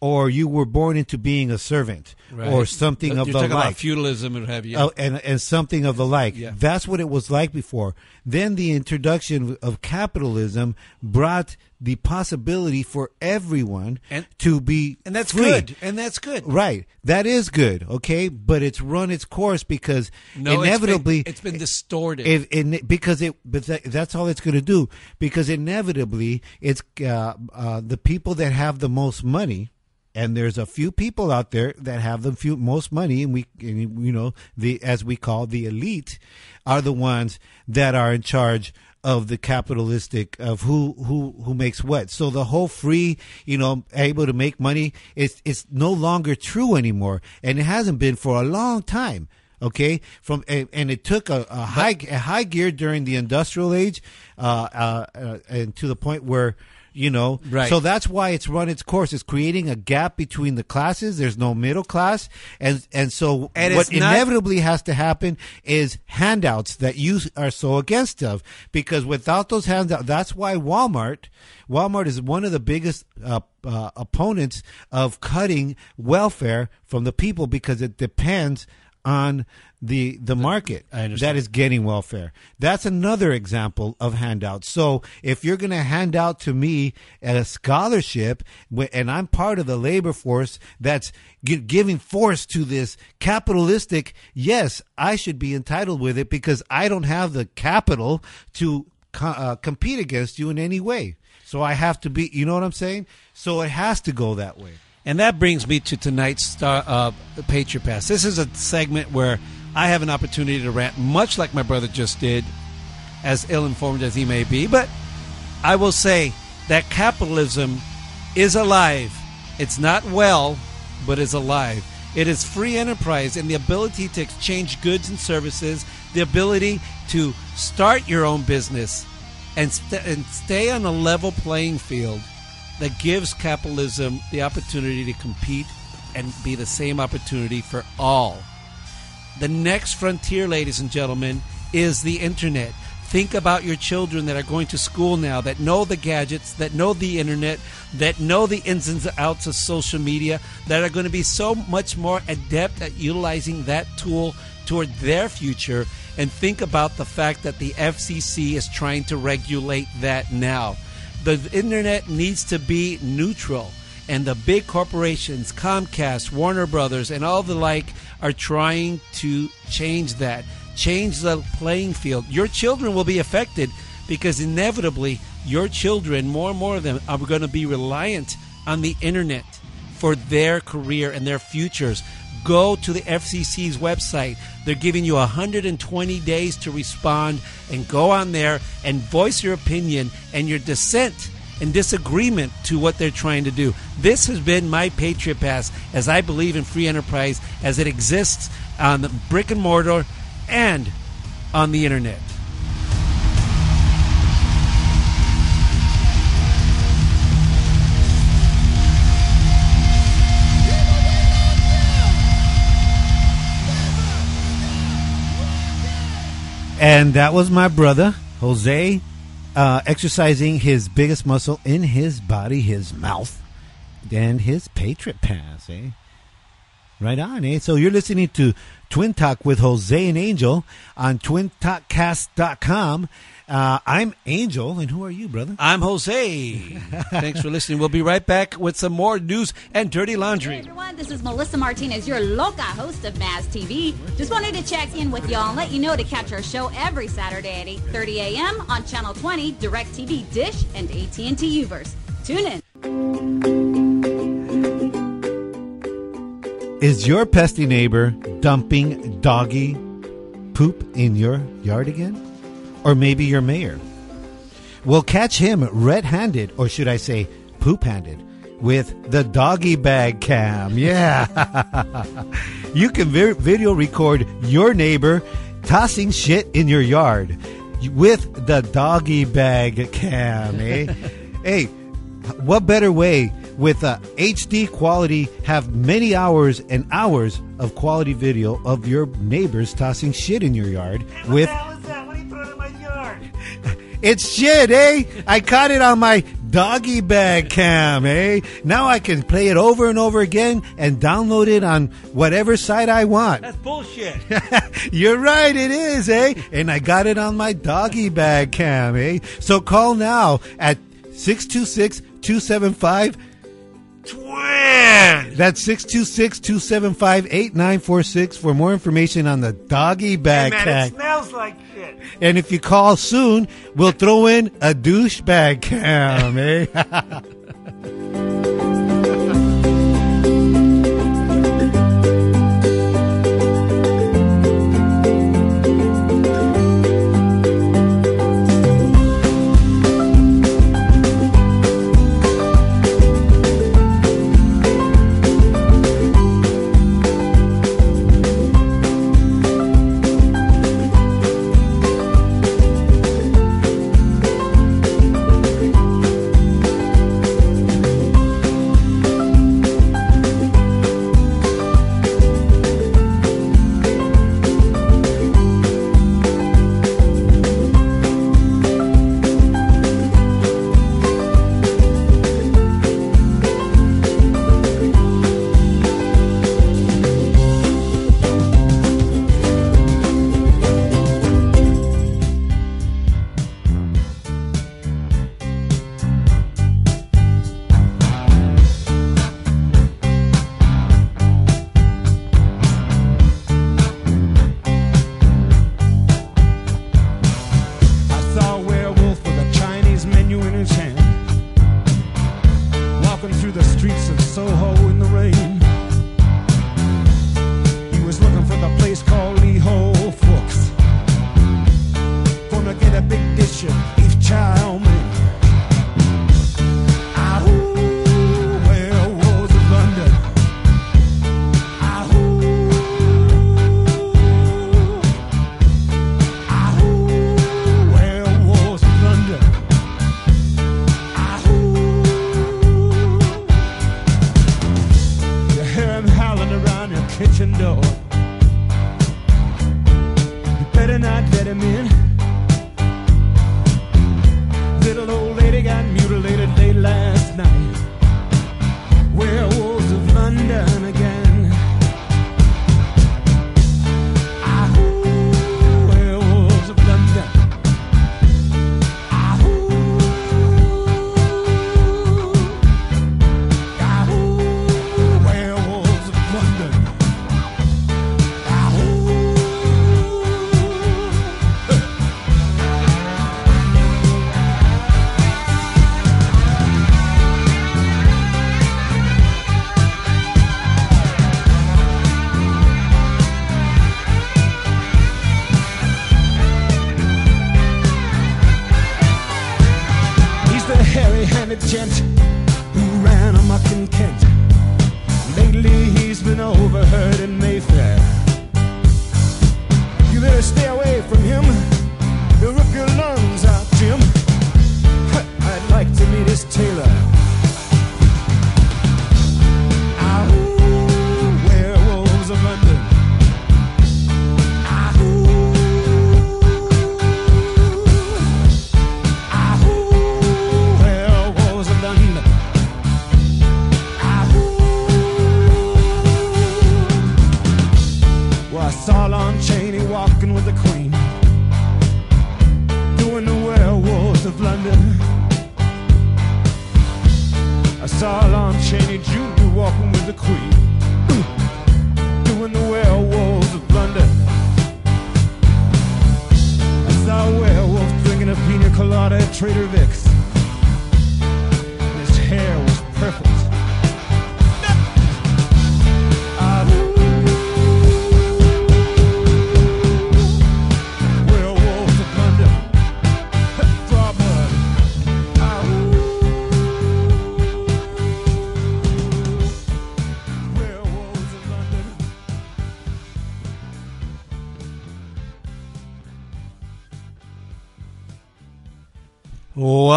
or you were born into being a servant Right. or something You're of the talking about like feudalism and have you. Oh, and and something of the like Yeah. that's what it was like before then the introduction of capitalism brought the possibility for everyone And- to be and that's free. good. And that's good. Right. That is good. Okay. But it's run its course because No, inevitably it's been, it's been distorted. it, it, because it, but that, that's all it's going to do. Because inevitably, it's uh, uh, the people that have the most money, and there's a few people out there that have the few most money, and we, and, you know, the as we call the elite, are the ones that are in charge of the capitalistic of who who who makes what. So the whole free, you know, able to make money, it's it's no longer true anymore, and it hasn't been for a long time okay from and, and it took a, a high a high gear during the industrial age uh, uh, uh and to the point where you know? Right. so that's why it's run its course. It's creating a gap between the classes. There's no middle class. And and so And what it's not- inevitably has to happen is handouts that you are so against of. Because without those handouts that's why Walmart Walmart is one of the biggest uh, uh, opponents of cutting welfare from the people because it depends on the the market that is getting welfare. That's another example of handouts. So if you're going to hand out to me a scholarship, and I'm part of the labor force that's giving force to this capitalistic, yes, I should be entitled with it because I don't have the capital to uh, compete against you in any way. So I have to be, you know what I'm saying? So it has to go that way. And that brings me to tonight's star, uh, Patriot Pass. This is a segment where I have an opportunity to rant, much like my brother just did, as ill informed as he may be. But I will say that capitalism is alive. It's not well, but is alive. It is free enterprise and the ability to exchange goods and services, the ability to start your own business and, st- and stay on a level playing field that gives capitalism the opportunity to compete and be the same opportunity for all. The next frontier, ladies and gentlemen, is the internet. Think about your children that are going to school now, that know the gadgets, that know the internet, that know the ins and outs of social media, that are going to be so much more adept at utilizing that tool toward their future. And think about the fact that the FCC is trying to regulate that now. The internet needs to be neutral and the big corporations, Comcast, Warner Brothers, and all the like, are trying to change that, change the playing field. Your children will be affected because inevitably your children, more and more of them, are going to be reliant on the internet for their career and their futures. Go to the FCC's website. They're giving you 120 days to respond and go on there and voice your opinion and your dissent and disagreement to what they're trying to do. This has been my Patriot Pass as I believe in free enterprise as it exists on the brick and mortar and on the internet. And that was my brother, Jose, uh, exercising his biggest muscle in his body, his mouth, and his Patriot Pass, eh? Right on, eh? So you're listening to Twin Talk with Jose and Angel on twintalkcast.com. Uh, I'm Angel, and who are you, brother? I'm Jose. [LAUGHS] Thanks for listening. We'll be right back with some more news and dirty laundry. everyone, this is Melissa Martinez, your loca host of Mass TV. Just wanted to check in with y'all and let you know to catch our show every Saturday at 8:30 a.m. on Channel 20, DirecTV, Dish, and AT&T Uverse. Tune in. Is your pesty neighbor dumping doggy poop in your yard again? Or maybe your mayor? Well, catch him red handed, or should I say poop handed, with the doggy bag cam. Yeah. [LAUGHS] you can vi- video record your neighbor tossing shit in your yard with the doggy bag cam, eh? [LAUGHS] hey, what better way with uh, HD quality have many hours and hours of quality video of your neighbors tossing shit in your yard with it's shit, eh? I caught it on my doggy bag cam, eh? Now I can play it over and over again and download it on whatever site I want. That's bullshit. [LAUGHS] You're right, it is, eh? And I got it on my doggy bag cam, eh? So call now at 626 275 Twin! That's 626 275 8946 for more information on the doggy bag cam. smells like shit. And if you call soon, we'll throw in a douchebag cam, eh? [LAUGHS]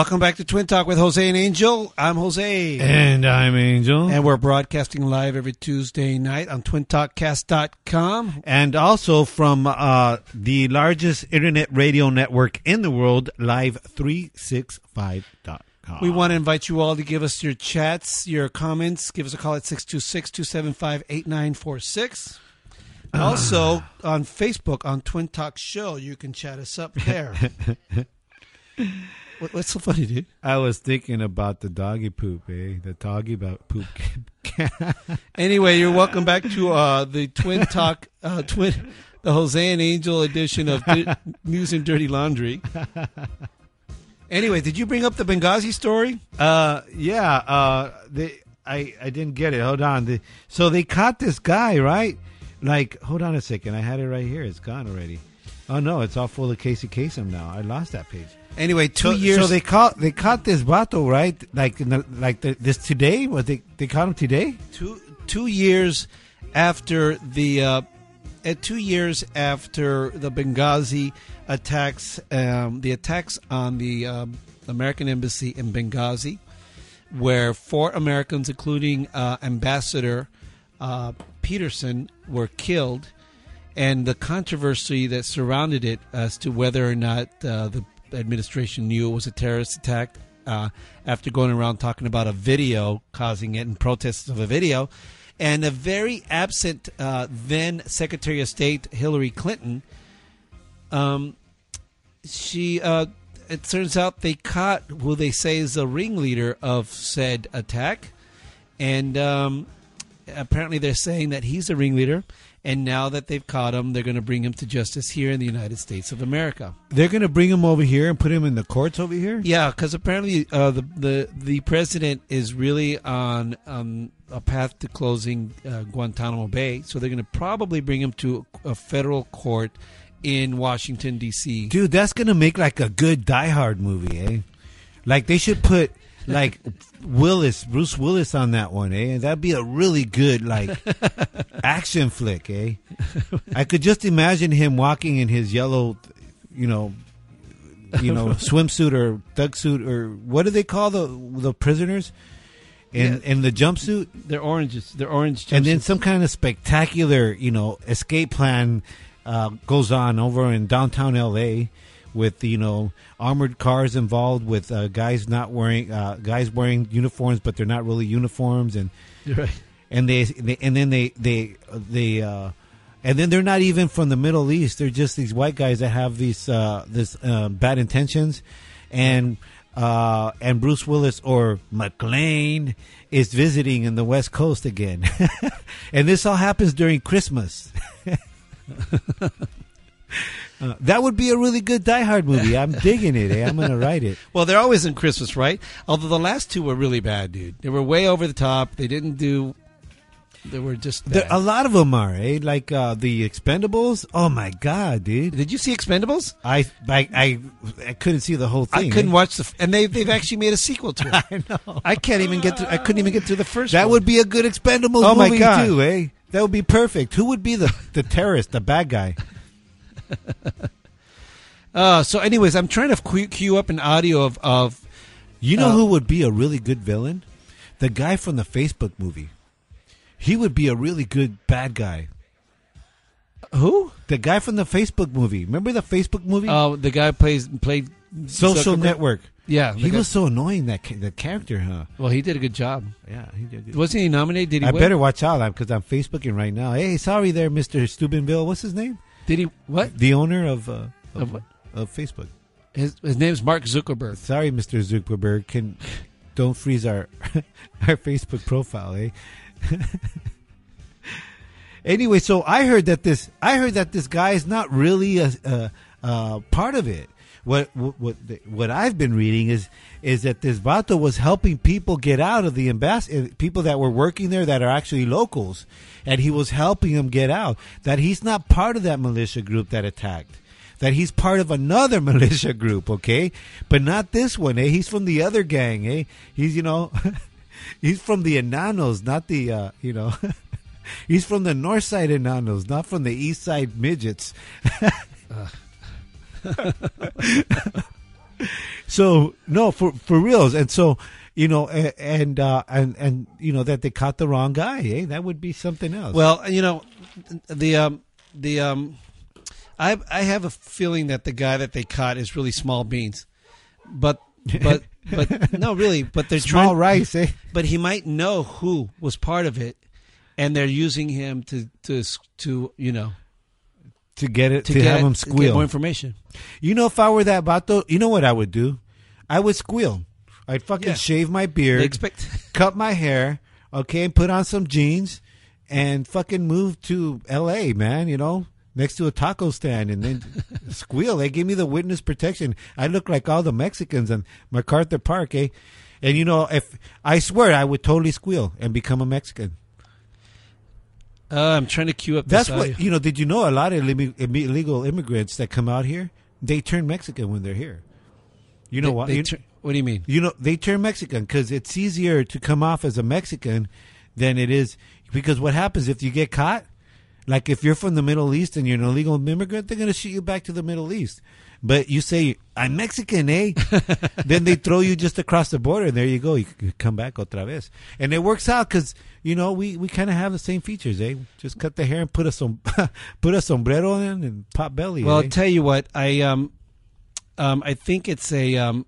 Welcome back to Twin Talk with Jose and Angel. I'm Jose. And I'm Angel. And we're broadcasting live every Tuesday night on twintalkcast.com. And also from uh, the largest internet radio network in the world, live365.com. We want to invite you all to give us your chats, your comments. Give us a call at 626 275 8946. Also, on Facebook, on Twin Talk Show, you can chat us up there. [LAUGHS] What, what's so funny, dude? I was thinking about the doggy poop, eh? The doggy about poop. [LAUGHS] Anyway, you're welcome back to uh, the Twin Talk, uh, Twin, the Jose and Angel edition of News and Dirty Laundry. [LAUGHS] Anyway, did you bring up the Benghazi story? Uh, yeah. Uh, they, I, I didn't get it. Hold on. The, so they caught this guy, right? Like, hold on a second. I had it right here. It's gone already. Oh no, it's all full of Casey Kasem now. I lost that page. Anyway, two so, years. So they caught they caught this vato, right? Like in the, like the, this today. Was they they caught him today? two two years after the uh, at two years after the Benghazi attacks, um, the attacks on the um, American embassy in Benghazi, where four Americans, including uh, Ambassador uh, Peterson, were killed, and the controversy that surrounded it as to whether or not uh, the administration knew it was a terrorist attack. Uh, after going around talking about a video causing it and protests of a video, and a very absent uh, then Secretary of State Hillary Clinton, um, she uh, it turns out they caught who they say is the ringleader of said attack, and um, apparently they're saying that he's a ringleader. And now that they've caught him, they're going to bring him to justice here in the United States of America. They're gonna bring him over here and put him in the courts over here. Yeah, because apparently uh, the the the president is really on um, a path to closing uh, Guantanamo Bay, so they're going to probably bring him to a federal court in Washington D.C. Dude, that's gonna make like a good Die Hard movie, eh? Like they should put like Willis, Bruce Willis on that one, eh? That'd be a really good like [LAUGHS] action flick, eh? I could just imagine him walking in his yellow, you know, you know, [LAUGHS] swimsuit or thug suit or what do they call the the prisoners? in and the jumpsuit. They're oranges. They're orange. and then some kind of spectacular, you know, escape plan uh, goes on over in downtown L.A. with you know armored cars involved, with uh, guys not wearing uh, guys wearing uniforms, but they're not really uniforms, and right. and they, they and then they they they uh, and then they're not even from the Middle East. They're just these white guys that have these uh, this uh, bad intentions, and uh, and Bruce Willis or McClane is visiting in the West Coast again, [LAUGHS] and this all happens during Christmas. [LAUGHS] [LAUGHS] Uh, that would be a really good Die Hard movie. [LAUGHS] I'm digging it. Eh? I'm going to write it. Well, they're always in Christmas, right? Although the last two were really bad, dude. They were way over the top. They didn't do. They were just. There, a lot of them are, eh? Like uh, the Expendables. Oh my god, dude! Did you see Expendables? I I I, I couldn't see the whole thing. I couldn't eh? watch the, f- and they they've [LAUGHS] actually made a sequel to it. [LAUGHS] I know. I can't even get. To, I couldn't even get through the first. That one. would be a good Expendables Oh my movie God. too, eh? That would be perfect. Who would be the the terrorist, the bad guy? [LAUGHS] Uh, so, anyways, I'm trying to queue, up an audio of of. You know Uh, who would be a really good villain? The guy from the Facebook movie. He would be a really good bad guy. Who? The guy from the Facebook movie. Remember the Facebook movie? Oh, the guy plays played Social Zuckerberg? Network. Yeah, he guy- was so annoying that ca- the character, huh? Well, he did a good job. Yeah, he did. Good. Wasn't he nominated? Did he? I win? better watch out because I'm Facebooking right now. Hey, sorry there, Mister Steubenville. What's his name? Did he? What? The owner of uh, Of of, what? of Facebook. His his name's Mark Zuckerberg. Sorry, Mister Zuckerberg. Can [LAUGHS] don't freeze our [LAUGHS] our Facebook profile, eh? [LAUGHS] anyway, so I heard that this I heard that this guy is not really a, a, a part of it. What what what, I've been reading is is that this vato was helping people get out of the embassy, people that were working there that are actually locals, and he was helping them get out. That he's not part of that militia group that attacked. That he's part of another [LAUGHS] militia group, okay, but not this one. Eh, he's from the other gang. Eh, he's you know, [LAUGHS] he's from the Enanos, not the uh, you know. [LAUGHS] He's from the north side Enanos, not from the east side midgets. [LAUGHS] so no, for for reals, and so you know, a- and uh, and and you know that they caught the wrong guy. Eh? That would be something else. Well, you know, the um the um, I I have a feeling that the guy that they caught is really small beans, but but [LAUGHS] but no, really, but they're Small trying, rice, eh? But he might know who was part of it, and they're using him to to to you know to get it to to, get- have him to get squeal more information. You know, if I were that vato, you know what I would do? I would squeal. I'd fucking Yeah. shave my beard, expect- [LAUGHS] cut my hair, okay, and put on some jeans, and fucking move to L.A. Man, you know, next to a taco stand, and then [LAUGHS] squeal. They gave me the witness protection. I look like all the Mexicans in MacArthur Park, eh? And you know, if I swear, I would totally squeal and become a Mexican. Uh, I'm trying to queue up. That's this what audio. you know. Did you know a lot of illegal immigrants that come out here they turn Mexican when they're here? You know They- what? they You- tur- what do you mean? You know they turn Mexican because it's easier to come off as a Mexican than it is because what happens if you get caught? Like if you're from the Middle East and you're an illegal immigrant, they're gonna shoot you back to the Middle East. But you say I'm Mexican, eh? [LAUGHS] then they throw you just across the border, and there you go. You come back otra vez, and it works out because you know we, we kind of have the same features, eh? Just cut the hair and put a som- [LAUGHS] put a sombrero in and pop belly. Well, eh? I'll tell you what. I um, um, I think it's a um,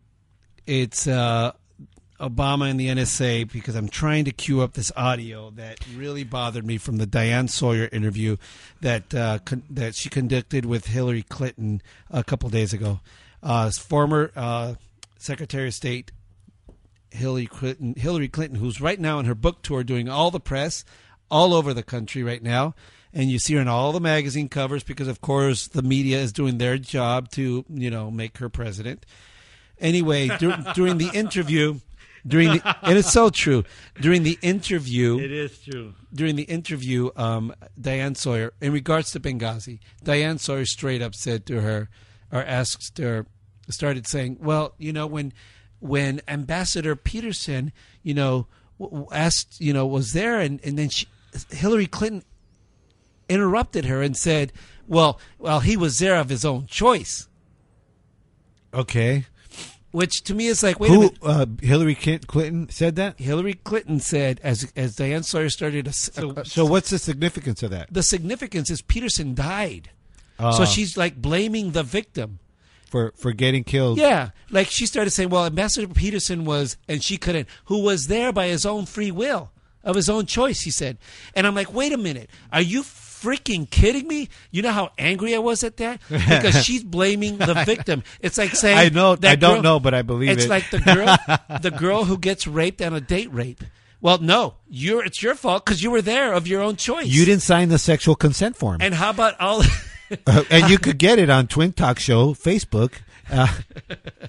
it's uh, Obama and the NSA because I'm trying to cue up this audio that really bothered me from the Diane Sawyer interview that uh, con- that she conducted with Hillary Clinton a couple days ago. Uh, former uh, Secretary of State Hillary Clinton, Hillary Clinton, who's right now on her book tour doing all the press all over the country right now. And you see her in all the magazine covers because, of course, the media is doing their job to, you know, make her president. Anyway, dur- during the interview, during the, and it's so true. During the interview, It is true. During the interview, um, Diane Sawyer, in regards to Benghazi, Diane Sawyer straight up said to her, or asked her, started saying, "Well, you know, when when Ambassador Peterson, you know, w- w- asked, you know, was there, and and then she, Hillary Clinton interrupted her and said, "Well, well, he was there of his own choice." Okay. Which to me is like, wait a Who? minute. Uh, Hillary Clinton said that. Hillary Clinton said, as as Diane Sawyer started, a, So, a- so what's the significance of that? the significance is Peterson died, Ah. so she's like blaming the victim. For for getting killed. Yeah, like she started saying, "Well, Ambassador Peterson was, and she couldn't, who was there by his own free will, of his own choice." He said, and I'm like, "Wait a minute, are you freaking kidding me? You know how angry I was at that because [LAUGHS] she's blaming the victim. It's like saying, I know- that I don't girl- know, but I believe it's it. like the girl, [LAUGHS] the girl who gets raped on a date rape. Well, no, you're it's your fault because you were there of your own choice. You didn't sign the sexual consent form, And how about all? [LAUGHS] Uh, and you could get it on Twin Talk Show Facebook, uh,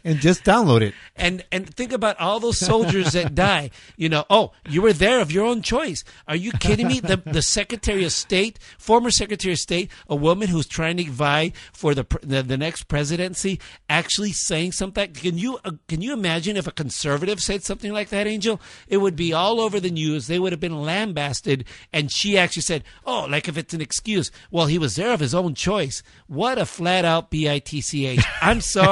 and just download it. and and think about all those soldiers that [LAUGHS] die. You know, oh, you were there of your own choice. Are you kidding me? The the Secretary of State, former Secretary of State, a woman who's trying to vie for the the, the next presidency, actually saying something. Can you uh, can you imagine if a conservative said something like that, Angel? It would be all over the news. They would have been lambasted. And she actually said, "Oh, like if it's an excuse. Well, he was there of his own choice. What a flat out bitch. I'm sorry.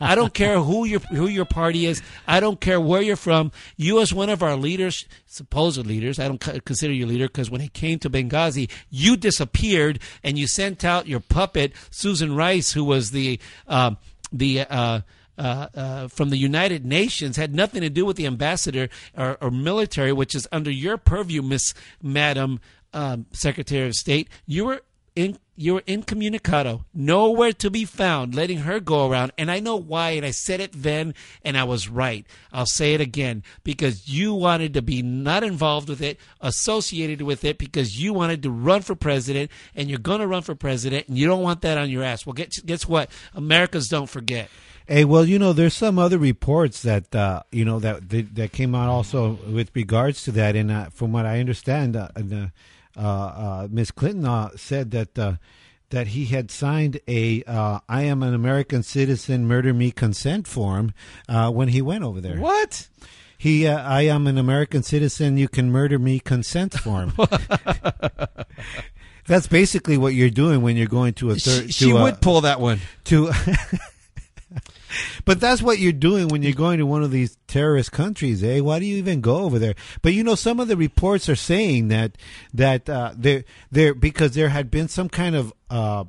I don't care who your who your party is. I don't care where you're from. You, as one of our leaders, supposed leaders, I don't consider you a leader because when it came to Benghazi, you disappeared and you sent out your puppet Susan Rice, who was the um, the uh, uh, uh, from the United Nations had nothing to do with the ambassador or, or military, which is under your purview, Miss Madam um, Secretary of State. You were in you were incommunicado, nowhere to be found, letting her go around. And I know why, and I said it then, and I was right. I'll say it again because you wanted to be not involved with it, associated with it, because you wanted to run for president, and you're going to run for president, and you don't want that on your ass. Well, guess, what? Americans don't forget. Hey, well, you know, there's some other reports that uh, you know that, that came out also with regards to that, and uh, from what I understand, uh, uh, uh, Miss Clinton uh, said that uh, that he had signed a uh, "I am an American citizen, murder me" consent form uh, when he went over there. What? He, uh, I am an American citizen. You can murder me consent form. [LAUGHS] That's basically what you're doing when you're going to a third. She, she to a- would pull that one. to [LAUGHS] [LAUGHS] but that's what you're doing when you're going to one of these terrorist countries eh? Why do you even go over there? But you know some of the reports are saying that that uh there there because there had been some kind of uh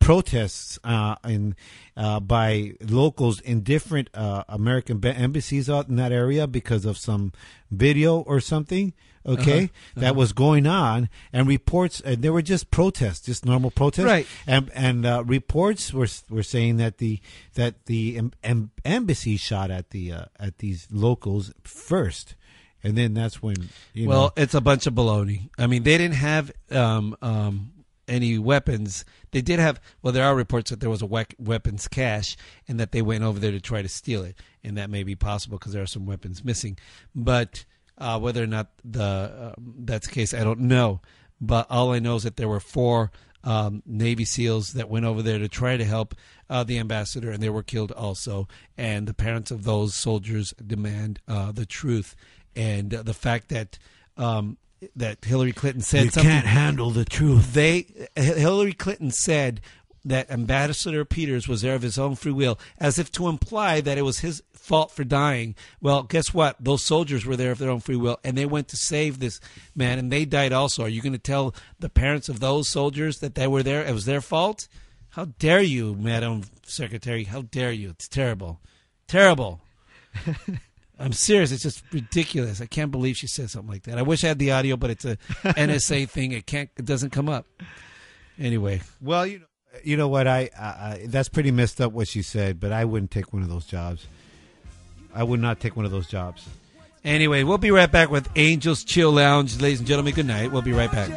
protests uh in uh by locals in different uh american embassies out in that area because of some video or something okay Uh-huh, that uh-huh. was going on and reports uh, they were just protests just normal protests Right. and and uh, reports were were saying that the that the em, em, embassy shot at the uh, at these locals first, and then that's when you well, know. it's a bunch of baloney. I mean, they didn't have um, um, any weapons. They did have. Well, there are reports that there was a wec- weapons cache, and that they went over there to try to steal it, and that may be possible because there are some weapons missing. But uh, whether or not the um, that's the case, I don't know. But all I know is that there were four um, Navy SEALs that went over there to try to help uh, the ambassador, and they were killed also. And the parents of those soldiers demand uh, the truth, and uh, the fact that um, that Hillary Clinton said You something. can't handle the truth. They Hillary Clinton said that Ambassador Peters was there of his own free will, as if to imply that it was his fault for dying. Well, guess what? Those soldiers were there of their own free will, and they went to save this man, and they died also. Are you going to tell the parents of those soldiers that they were there? It was their fault? How dare you, Madam Secretary? How dare you? It's terrible, terrible. [LAUGHS] I'm serious. It's just ridiculous. I can't believe she said something like that. I wish I had the audio, but it's a [LAUGHS] NSA thing. It can't. It doesn't come up. Anyway, Well, you know, you know what? I, I, I that's pretty messed up what she said, but I wouldn't take one of those jobs. I would not take one of those jobs. Anyway, we'll be right back with Angels Chill Lounge, ladies and gentlemen. Good night. We'll be right back.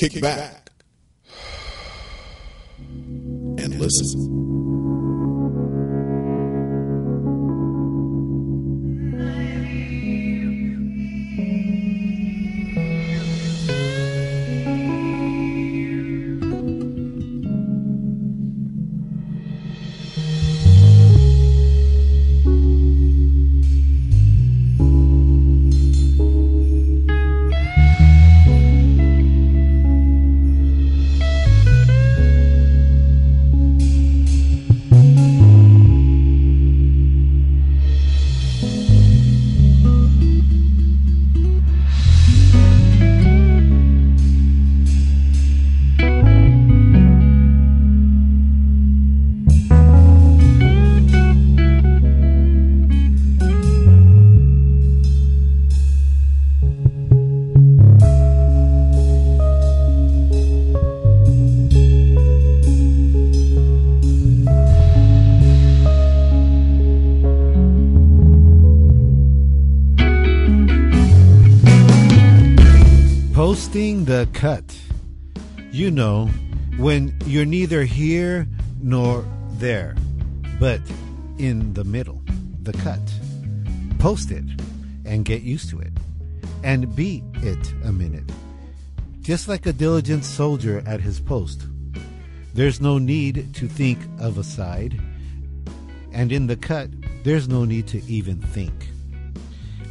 Kick back, and listen. The cut. You know, when you're neither here nor there, but in the middle, the cut. Post it and get used to it. And be it a minute. Just like a diligent soldier at his post. There's no need to think of a side. And in the cut, there's no need to even think.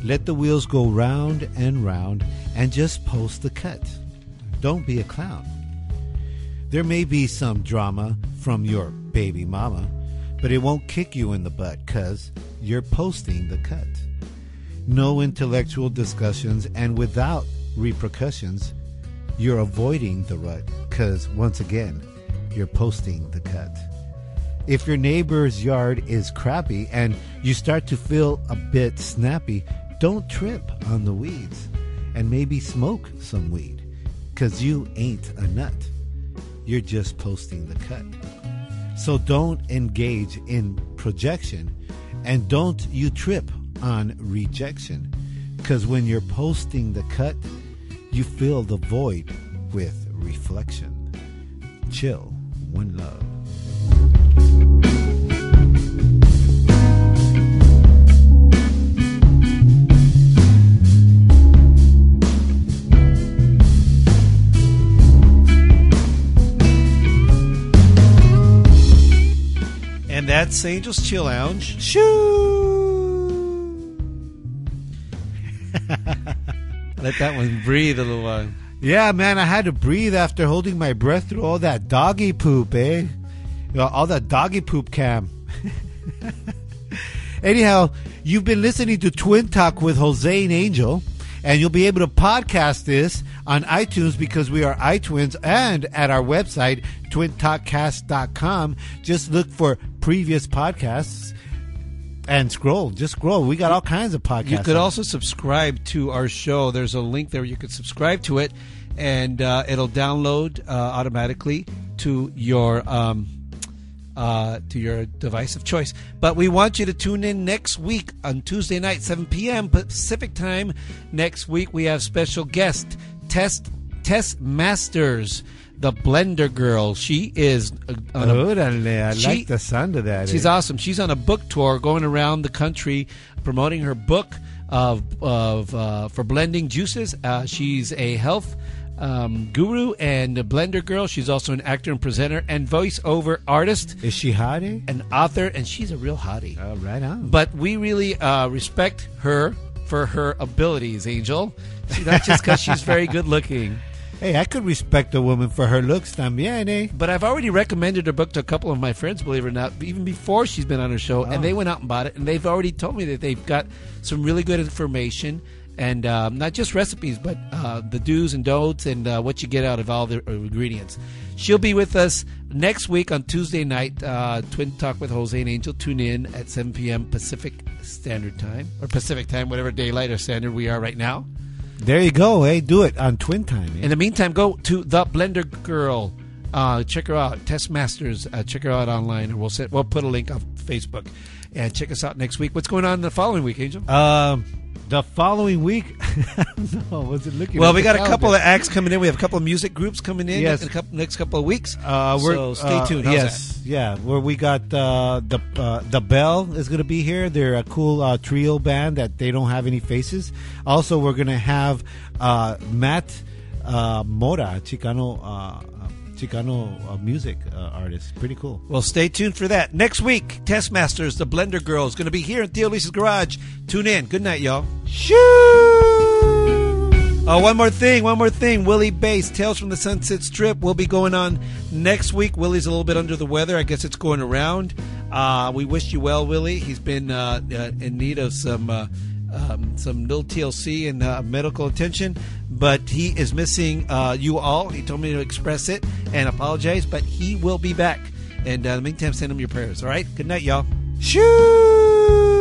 Let the wheels go round and round and just post the cut. Don't be a clown. There may be some drama from your baby mama, but it won't kick you in the butt because you're posting the cut. No intellectual discussions, and without repercussions, you're avoiding the rut because, once again, you're posting the cut. If your neighbor's yard is crappy and you start to feel a bit snappy, don't trip on the weeds and maybe smoke some weed because you ain't a nut. You're just posting the cut. So don't engage in projection and don't you trip on rejection because when you're posting the cut, you fill the void with reflection. Chill, one love. That's Angel's Chill Lounge. Shoo! [LAUGHS] Let that one breathe a little while. Yeah, man, I had to breathe after holding my breath through all that doggy poop, eh? All that doggy poop cam. [LAUGHS] Anyhow, you've been listening to Twin Talk with Jose and Angel, and you'll be able to podcast this on iTunes because we are iTwins and at our website, twintalkcast.com. Just look for previous podcasts and scroll. Just scroll. We got all kinds of podcasts. You could on. also subscribe to our show. There's a link there. You could subscribe to it, and uh, it'll download uh, automatically to your um, uh, to your device of choice. But we want you to tune in next week on Tuesday night, 7 p.m. Pacific time. Next week we have special guest Tess Tess Masters. The Blender Girl. She is uh, on a, I she- like the sound of that. She's eh? awesome. She's on a book tour going around the country promoting her book of, of uh, for blending juices. Uh, she's a health um, guru and a blender girl. She's also an actor and presenter and voiceover artist. Is she hottie? An author, and she's a real hottie. Oh, right on. But we really uh, respect her for her abilities, Angel. Not just because she's very good looking. Hey, I could respect a woman for her looks también, eh? But I've already recommended her book to a couple of my friends, believe it or not, even before she's been on her show, Oh. and they went out and bought it, and they've already told me that they've got some really good information, and um, not just recipes, but uh, the do's and don'ts, and uh, what you get out of all the uh, ingredients. She'll be with us next week on Tuesday night, uh, Twin Talk with Jose and Angel. Tune in at 7 p.m. Pacific Standard Time, or Pacific Time, whatever daylight or standard we are right now. There you go, Hey, Do it on Twin Time. Eh? In the meantime, go to the Blender Girl. Uh, check her out, Tess Masters. Uh, check her out online, and we'll set, we'll put a link on Facebook. And check us out next week. What's going on the following week, Angel? Um, the following week, [LAUGHS] no, was it looking? well, we got a couple of acts coming in. We have a couple of music groups coming in Yes. in the couple, next couple of weeks. Uh, so stay uh, tuned. How's yes, yeah. Where we got uh, the uh, the Bell is going to be here. They're a cool uh, trio band that they don't have any faces. Also, we're going to have uh, Matt uh, Mora, Chicano uh, Chicano uh, music uh, artist. Pretty cool. Well, stay tuned for that. Next week, Tess Masters, the Blender Girls, going to be here at Theo Lisa's Garage. Tune in. Good night, y'all. Oh, one more thing, one more thing. Willie Bass, Tales from the Sunset Strip, will be going on next week. Willie's a little bit under the weather. I guess it's going around. Uh, we wish you well, Willie. He's been uh, uh, in need of some uh, um, some little TLC and uh, medical attention, but he is missing uh, you all. He told me to express it and apologize, but he will be back. And uh, in the meantime, send him your prayers. All right. Good night, y'all. Shoo!